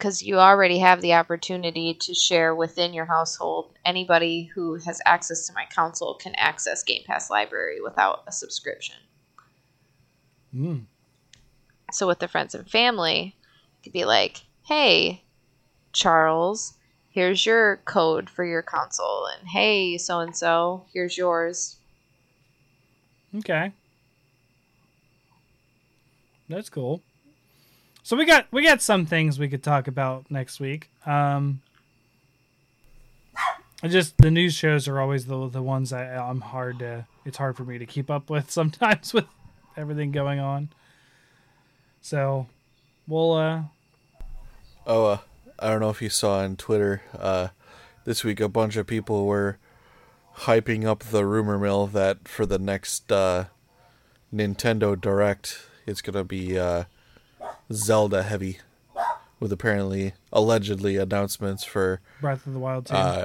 because you already have the opportunity to share within your household, anybody who has access to my console can access Game Pass Library without a subscription. Mm. So with the friends and family, it could be like, "Hey, Charles, here's your code for your console, and hey, so and so, here's yours." Okay. That's cool. So we got we got some things we could talk about next week. Um I just the news shows are always the the ones I I'm hard to it's hard for me to keep up with sometimes with everything going on. So we'll uh Oh, uh, I don't know if you saw on Twitter uh, this week. A bunch of people were hyping up the rumor mill that for the next uh, Nintendo Direct, it's gonna be uh, Zelda heavy, with apparently allegedly announcements for Breath of the Wild 2. uh,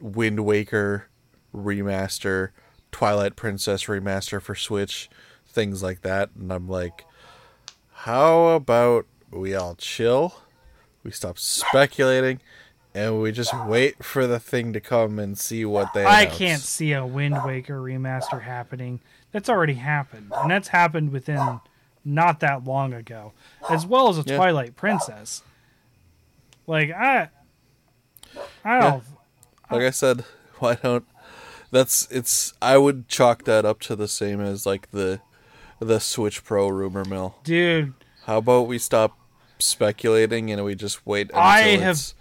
Wind Waker remaster, Twilight Princess remaster for Switch, things like that. And I'm like, how about we all chill? We stop speculating, and we just wait for the thing to come and see what they. I can't see a Wind Waker remaster happening. That's already happened, and that's happened within not that long ago, as well as a Yeah. Twilight Princess. Like I, I don't. Like I said, why don't? That's it's. I would chalk that up to the same as like the, the Switch Pro rumor mill. Dude, How about we stop speculating and we just wait until I have- it's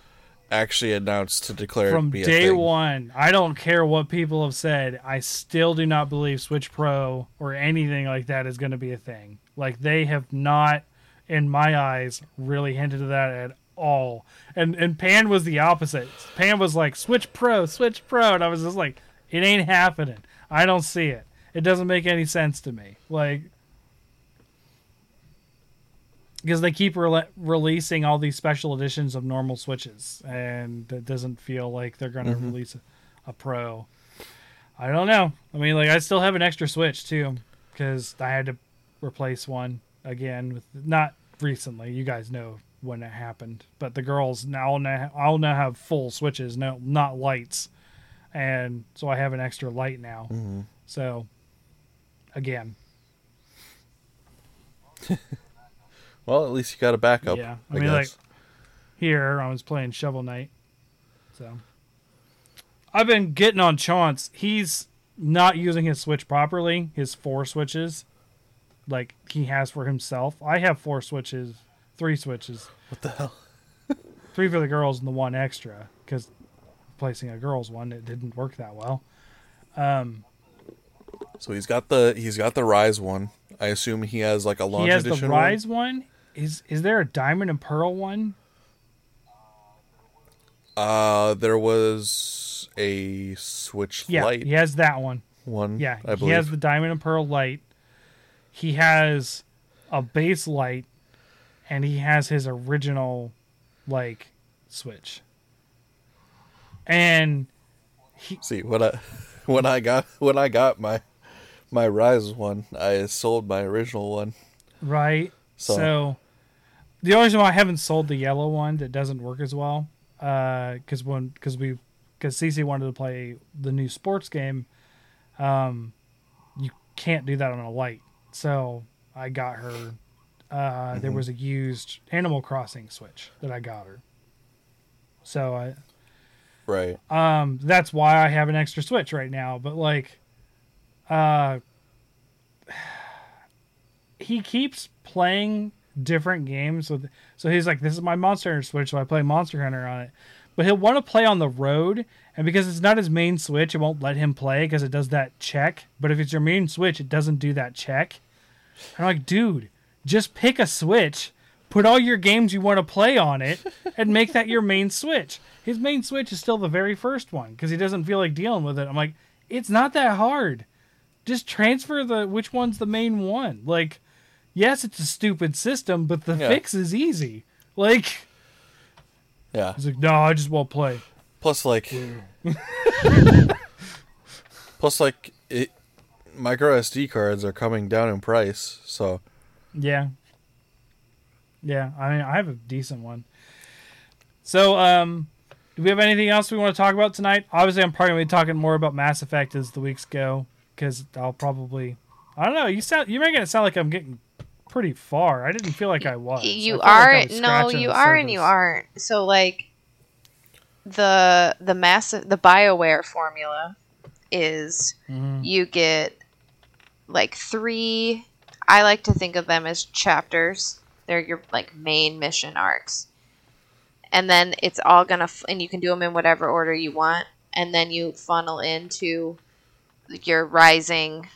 actually announced to declare from it be a day thing? one, I don't care what people have said. I still do not believe Switch Pro or anything like that is going to be a thing. Like they have not, in my eyes, really hinted at that at all. And and Pan was the opposite. Pan was like Switch Pro, Switch Pro, and I was just like, it ain't happening. I don't see it. It doesn't make any sense to me. Like. Because they keep rele releasing all these special editions of normal Switches, and it doesn't feel like they're going to mm-hmm. release a, a Pro. I don't know. I mean, like I still have an extra Switch too, because I had to replace one again with not recently. You guys know when it happened, but the girls now now I'll now have full Switches, no not lights, and so I have an extra light now. Mm-hmm. So again, Well, at least you got a backup. Yeah, I, I mean, like here I was playing Shovel Knight, so I've been getting on Chance. He's not using his Switch properly. His four switches, like he has for himself. I have four switches, three switches, what the hell? three for the girls and the one extra because placing a girls one it didn't work that well. Um, So he's got the he's got the Rise one. I assume he has like a launch he has the. Rise one. Is is there a Diamond and Pearl one? Uh, there was a Switch light. Yeah, Lite he has that one. one. Yeah, I he has the diamond and pearl light. He has a base light, and he has his original, like, switch. And he, See when I when I got when I got my my Rise one, I sold my original one. right, so, So- the only reason why I haven't sold the yellow one that doesn't work as well, because when because we because CC wanted to play the new sports game, um, you can't do that on a light. So I got her. Uh, There was a used Animal Crossing Switch that I got her. So I, Right. um, that's why I have an extra Switch right now. But like, uh, he keeps playing different games with. So he's like, "This is my Monster Hunter Switch, so I play Monster Hunter on it." But he'll want to play on the road, and because it's not his main Switch, it won't let him play because it does that check. But if it's your main Switch, it doesn't do that check. And I'm like, dude, just pick a Switch, put all your games you want to play on it, and make that your main Switch. His main Switch is still the very first one because he doesn't feel like dealing with it. I'm like, it's not that hard. Just transfer the which one's the main one. Like, yes, it's a stupid system, but the Yeah. fix is easy. Like, Yeah. he's like, no, I just won't play. Plus, like, plus, like, it, micro SD cards are coming down in price. So, Yeah. Yeah, I mean, I have a decent one. So, um, do we have anything else we want to talk about tonight? Obviously, I'm probably going to be talking more about Mass Effect as the weeks go because I'll probably. I don't know. You sound you're making it sound like I'm getting pretty far. I didn't feel like I was. You I are was no you are and you aren't so like the the massive the bioware formula is Mhm. you get like three i like to think of them as chapters they're your like main mission arcs and then it's all gonna f- and you can do them in whatever order you want and then you funnel into your rising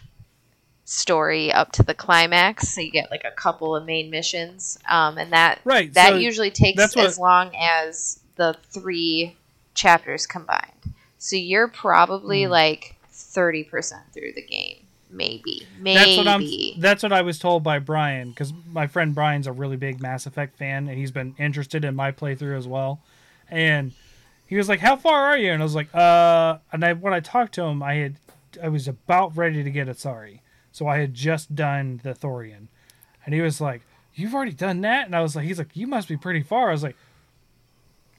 story up to the climax so you get like a couple of main missions um, and that Right, that so usually takes what- as long as the three chapters combined So you're probably Hmm. like 30% through the game. Maybe. Maybe. That's what I'm. That's what I was told by Brian because my friend Brian's a really big Mass Effect fan and he's been interested in my playthrough as well. And he was like, "How far are you?" And I was like, "Uh." And I when I talked to him, I had I was about ready to get it. So I had just done the Thorian, and he was like, "You've already done that?" And I was like, "He's like, you must be pretty far." I was like.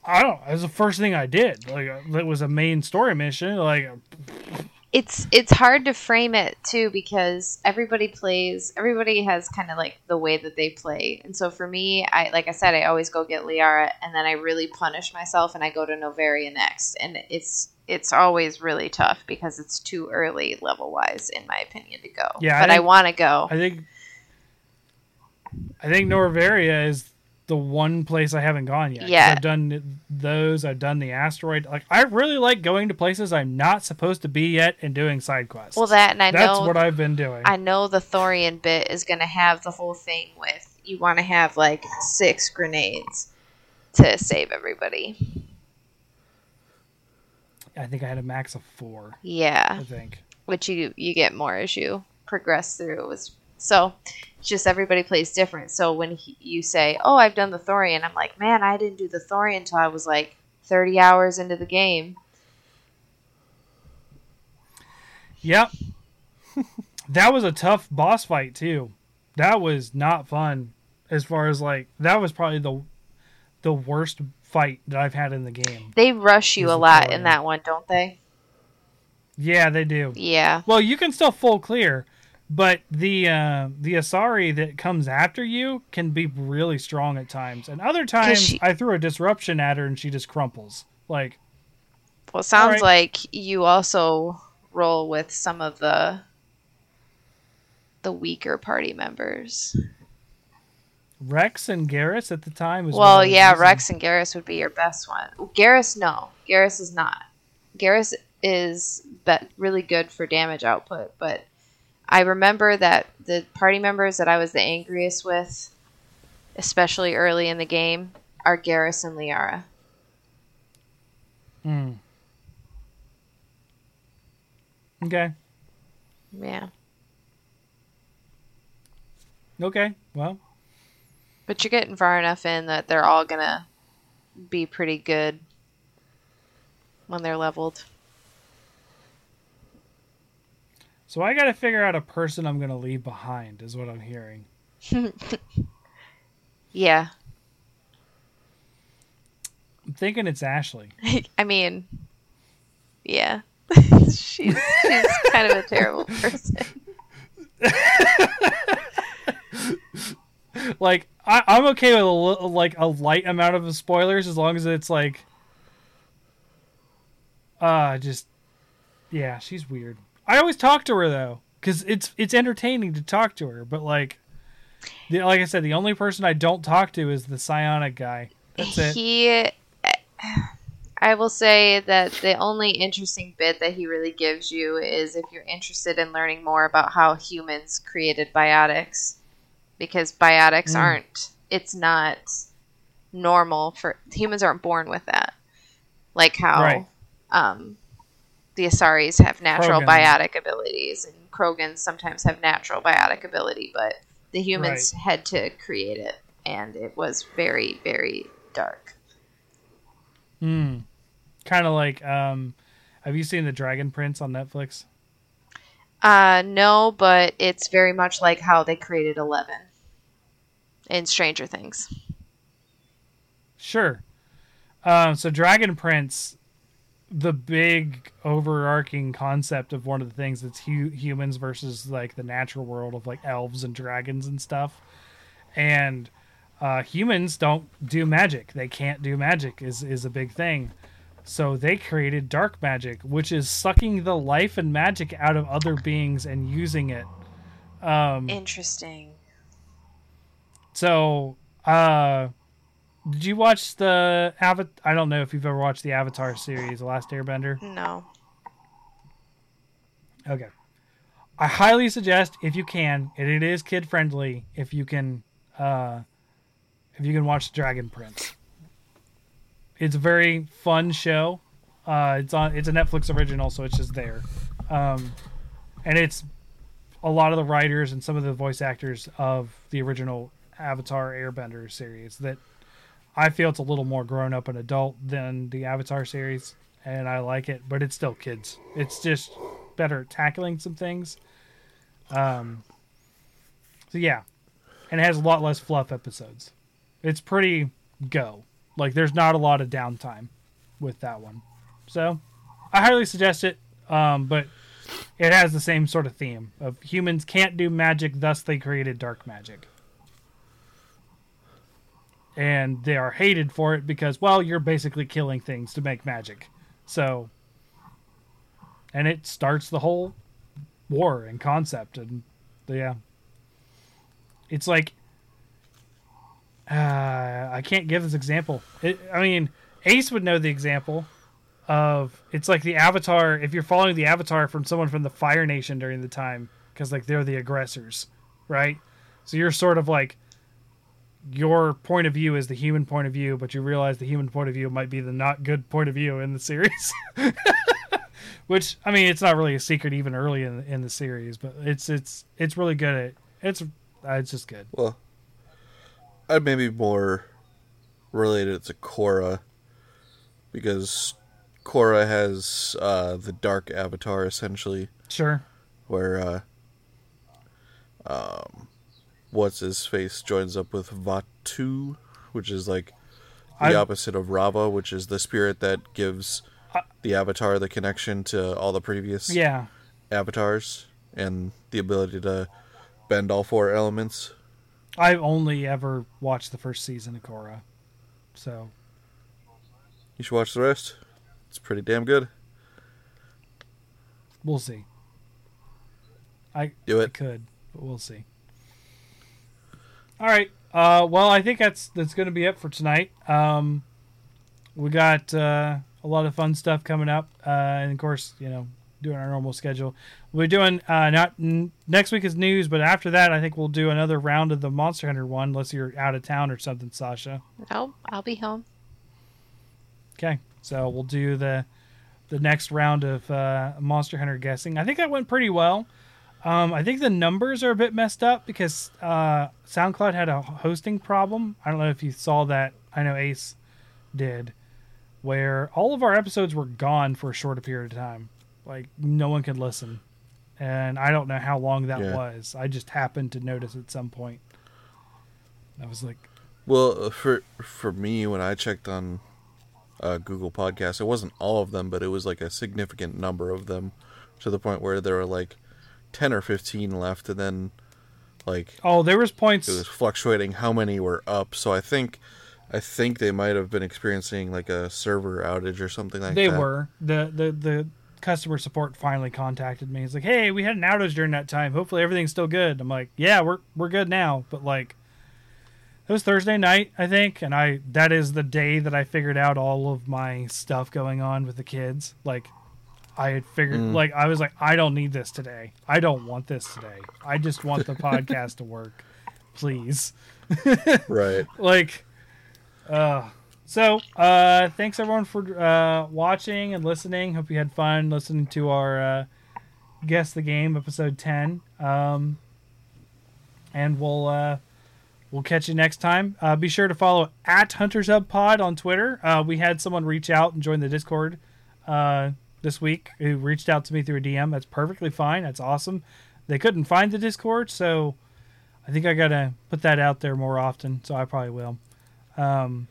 I don't. It was the first thing I did. Like uh, it was a main story mission. Like it's it's hard to frame it too because everybody plays everybody has kind of like the way that they play. And so for me i like i said i always go get liara and then i really punish myself and i go to Noveria next. And it's it's always really tough because it's too early level wise in my opinion to go. Yeah, but i, think- want to go. I think I think Noveria is the one place I haven't gone yet. Yeah. I've done those. I've done the asteroid. Like I really like going to places I'm not supposed to be yet and doing side quests. well that and i that's know what I've been doing. i know the thorian bit is going to have the whole thing with you want to have like six grenades to save everybody I think I had a max of four. yeah I think. which you you get more as you progress through. It was so just everybody plays different. So when he, you say, "Oh, I've done the Thorian," I'm like, "Man, I didn't do the Thorian until I was like 30 hours into the game." Yep. that was a tough boss fight too. That was not fun. As far as like that was probably the the worst fight that I've had in the game. They rush you a lot Thorian. in that one, don't they? Yeah, they do. Yeah. Well, you can still full clear, but the uh, the Asari that comes after you can be really strong at times, and other times she- I threw a disruption at her and she just crumples. Like, Well, it sounds Alright. like you also roll with some of the the weaker party members. Wrex and Garrus at the time was. Well, yeah, using. Wrex and Garrus would be your best one. Garrus, no. Garrus is not. Garrus is be- really good for damage output, but I remember that the party members that I was the angriest with, especially early in the game, are Garrus and Liara. Hmm. Okay. Yeah. Okay. Well, But you're getting far enough in that they're all gonna be pretty good when they're leveled. So I got to figure out a person I'm going to leave behind, is what I'm hearing. Yeah. I'm thinking it's Ashley. I mean, yeah. she's she's kind of a terrible person. like I, I'm okay with a, li- like a light amount of spoilers as long as it's like, uh, just yeah, she's weird. I always talk to her though, because it's it's entertaining to talk to her. But like, the, like I said, the only person I don't talk to is the psionic guy. That's it. He, I will say that the only interesting bit that he really gives you is if you're interested in learning more about how humans created biotics, because biotics Mm. aren't. It's not normal for humans aren't born with that, like how Right. um, the Asaris have natural Krogan. biotic abilities, and Krogans sometimes have natural biotic ability, but the humans had to create it, and it was very, very dark. Hmm. Kind of like um, have you seen the Dragon Prince on Netflix? Uh, no, but it's very much like how they created Eleven in Stranger Things. Sure. Um, so Dragon Prince, the big overarching concept of one of the things that's hu- humans versus like the natural world of like elves and dragons and stuff, and uh, humans don't do magic. They can't do magic is is a big thing. So they created dark magic, which is sucking the life and magic out of other beings and using it. Um, Interesting. so, uh, did you watch the Avatar? I don't know if you've ever watched the Avatar series, The Last Airbender. No. Okay. I highly suggest if you can, and it is kid friendly, if you can, uh, if you can watch Dragon Prince. It's a very fun show. Uh, it's on. It's a Netflix original, so it's just there, um, and it's a lot of the writers and some of the voice actors of the original Avatar Airbender series. That I feel it's a little more grown up and adult than the Avatar series, and I like it, but it's still kids. It's just better tackling some things. Um. So yeah, and it has a lot less fluff episodes. It's pretty go. Like there's not a lot of downtime with that one. So I highly suggest it. Um, but it has the same sort of theme of humans can't do magic, thus they created dark magic. And they are hated for it because, well, you're basically killing things to make magic. So, and it starts the whole war and concept. And yeah, it's like uh, I can't give this example. It, I mean, Ace would know the example of it's like the Avatar. If you're following the Avatar from someone from the Fire Nation during the time, because like they're the aggressors, right? So you're sort of like your point of view is the human point of view, but you realize the human point of view might be the not good point of view in the series. Which I mean, it's not really a secret even early in in the series, but it's it's it's really good at it's uh, it's just good. Well, I'd maybe more related to Korra because Korra has uh, the dark avatar essentially, Sure. where uh, um, what's his face joins up with Vaatu, which is like the I- opposite of Raava, which is the spirit that gives the avatar the connection to all the previous Yeah. avatars and the ability to bend all four elements. I've only ever watched the first season of Korra, so You should watch the rest. It's pretty damn good. we'll see. I Do it. I could, but we'll see. All right. Uh, well, I think that's that's going to be it for tonight. Um, we got uh, a lot of fun stuff coming up, uh, and of course, you know, doing our normal schedule. We're doing uh, not n- next week is news, but after that, I think we'll do another round of the Monster Hunter one, unless you're out of town or something, Sasha. No, I'll be home. Okay, so we'll do the the next round of uh, Monster Hunter guessing. I think that went pretty well. Um, I think the numbers are a bit messed up because uh, SoundCloud had a hosting problem. I don't know if you saw that. I know Ace did, where all of our episodes were gone for a shorter period of time. Like no one could listen, and I don't know how long that Yeah. was. I just happened to notice at some point. I was like, Well, uh, for for me, when I checked on uh, Google Podcasts, it wasn't all of them, but it was like a significant number of them, to the point where there were like ten or fifteen left, and then like "Oh, there was points." it was fluctuating how many were up. So I think I think they might have been experiencing like a server outage or something like they that. They were the the the customer support finally contacted me. He's like, "Hey, we had an outage during that time. Hopefully everything's still good." I'm like, "Yeah, we're we're good now." But like, it was Thursday night, I think, and I that is the day that I figured out all of my stuff going on with the kids. Like, I had figured, like, I was like, I don't need this today. I don't want this today. I just want the podcast to work, please. Right. like uh so uh thanks everyone for uh watching and listening hope you had fun listening to our uh guess the game episode 10 um and we'll uh we'll catch you next time uh be sure to follow at hunters hub pod on twitter uh we had someone reach out and join the discord uh this week who reached out to me through a dm that's perfectly fine that's awesome they couldn't find the discord so I think I gotta put that out there more often, so I probably will. Um,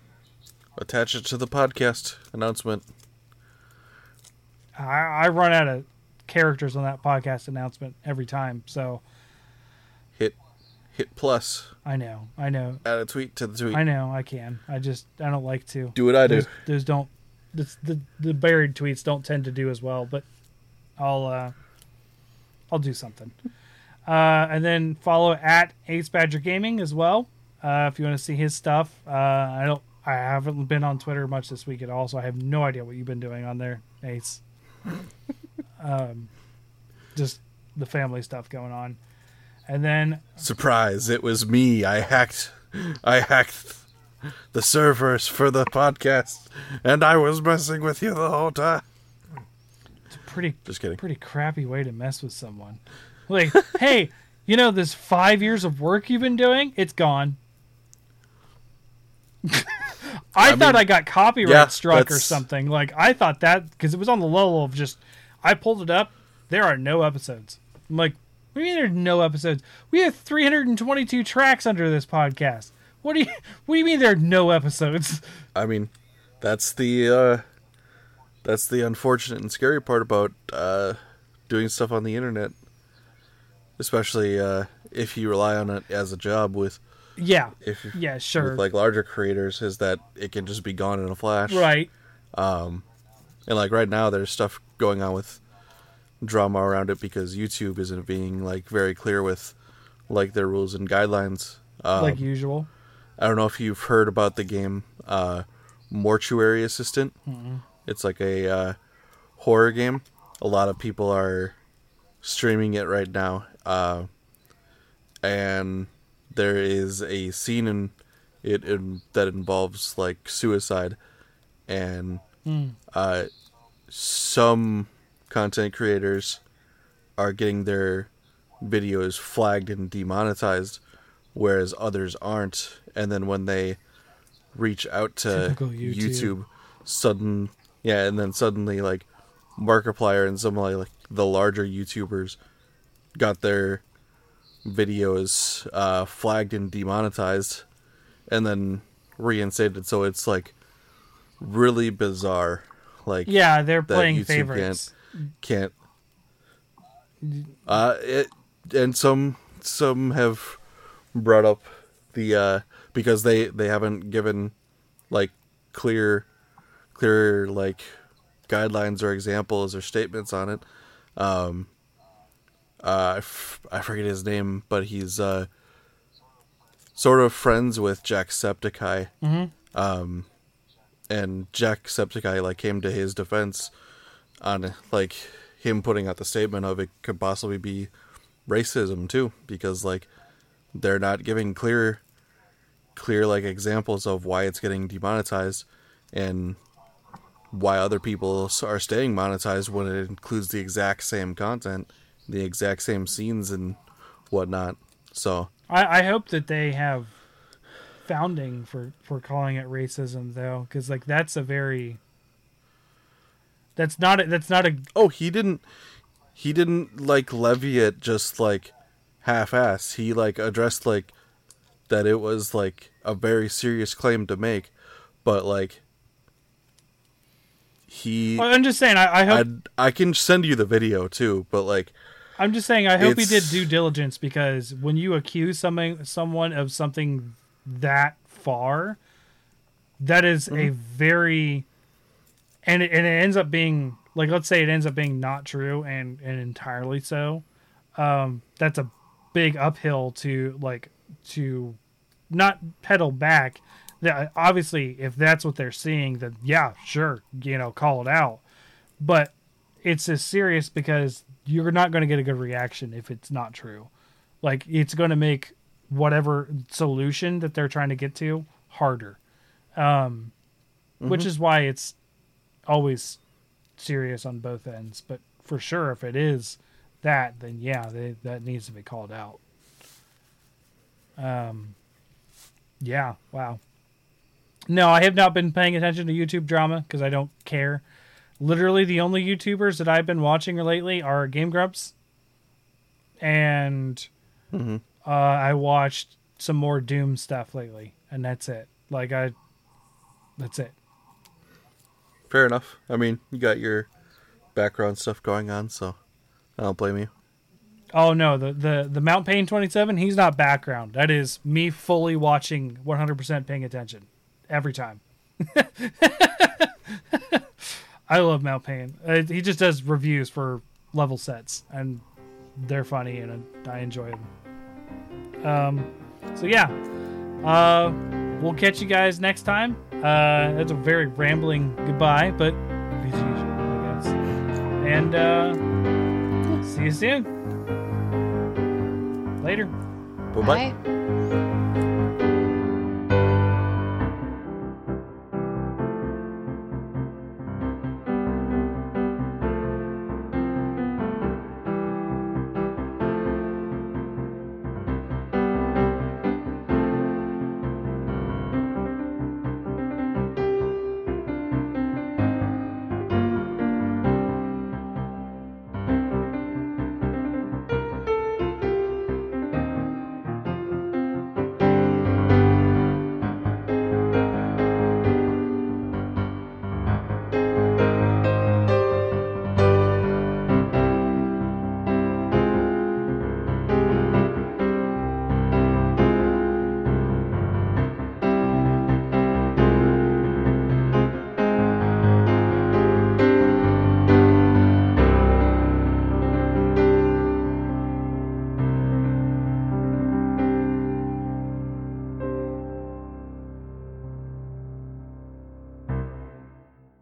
Attach it to the podcast announcement. I, I run out of characters on that podcast announcement every time, so Hit hit plus. I know, I know, Add a tweet to the tweet. I know, I can. I just I don't like to. Do what I do. Those, those don't. This, the the buried tweets don't tend to do as well, but I'll uh, I'll do something. Uh, and then follow at Ace Badger Gaming as well. Uh, if you want to see his stuff, uh, I don't. I haven't been on Twitter much this week at all, so I have no idea what you've been doing on there, Ace. um, just the family stuff going on, and then Surprise! It was me. I hacked. I hacked the servers for the podcast, and I was messing with you the whole time. It's a pretty Just kidding. pretty crappy way to mess with someone. Like, hey, you know this five years of work you've been doing? It's gone. I, I thought mean, I got copyright yeah, struck or something. Like I thought that because it was on the level of just. I pulled it up. There are no episodes. I'm like, we do mean there's no episodes? We have 322 tracks under this podcast. What do you What do you mean there are no episodes? I mean, that's the uh, that's the unfortunate and scary part about uh, doing stuff on the internet, especially uh, if you rely on it as a job. With Yeah, if yeah, sure, with like larger creators, is that it can just be gone in a flash. right. Um, And like right now, there's stuff going on with drama around it because YouTube isn't being like very clear with like their rules and guidelines. Um, like usual. I don't know if you've heard about the game uh, Mortuary Assistant. It's like a uh, horror game. A lot of people are streaming it right now, uh, and there is a scene in it in, that involves like suicide, and uh, some content creators are getting their videos flagged and demonetized, whereas others aren't. And then when they reach out to YouTube. YouTube, sudden yeah, and then suddenly like Markiplier and some like, the larger YouTubers got their videos uh, flagged and demonetized, and then reinstated. So it's like really bizarre. Like Yeah, they're playing YouTube favorites. can't uh it and some some have brought up the uh because they they haven't given like clear clear like guidelines or examples or statements on it. Um uh I, f- I forget his name but he's uh sort of friends with Jacksepticeye um and Jacksepticeye like came to his defense on like him putting out the statement of it could possibly be racism too because like they're not giving clear clear like examples of why it's getting demonetized and why other people are staying monetized when it includes the exact same content the exact same scenes and whatnot. So I, I hope that they have founding for for calling it racism though, because like that's a very that's not a, that's not a oh he didn't he didn't like levy it just like half-ass he like addressed like that it was like a very serious claim to make but like he Well, I'm just saying. I, I hope. i i can send you the video too but like I'm just saying. I hope he did due diligence because when you accuse something, someone of something that far, that is a Mm-hmm. very, and it, and it ends up being like let's say it ends up being not true and and entirely so. Um, that's a big uphill to like to not pedal back. That obviously, if that's what they're seeing, then yeah, sure, you know, call it out. But it's as serious because you're not going to get a good reaction if it's not true. Like it's going to make whatever solution that they're trying to get to harder. Um, which is why it's always serious on both ends. But for sure, if it is that, then yeah, they, that needs to be called out. Um, yeah, wow. No, I have not been paying attention to YouTube drama because I don't care. Literally, the only YouTubers that I've been watching lately are Game Grumps, and uh, I watched some more Doom stuff lately, and that's it. Like I, that's it. fair enough i mean you got your background stuff going on so i don't blame you Oh no, the the the Mount twenty seven. He's not background. That is me fully watching, one hundred percent paying attention, every time. I love Mount Pain. Uh, he just does reviews for level sets, and they're funny, and I enjoy them. Um, so yeah, uh, we'll catch you guys next time. Uh, that's a very rambling goodbye, but I guess. And uh, see you soon. Later. bye bye Bye.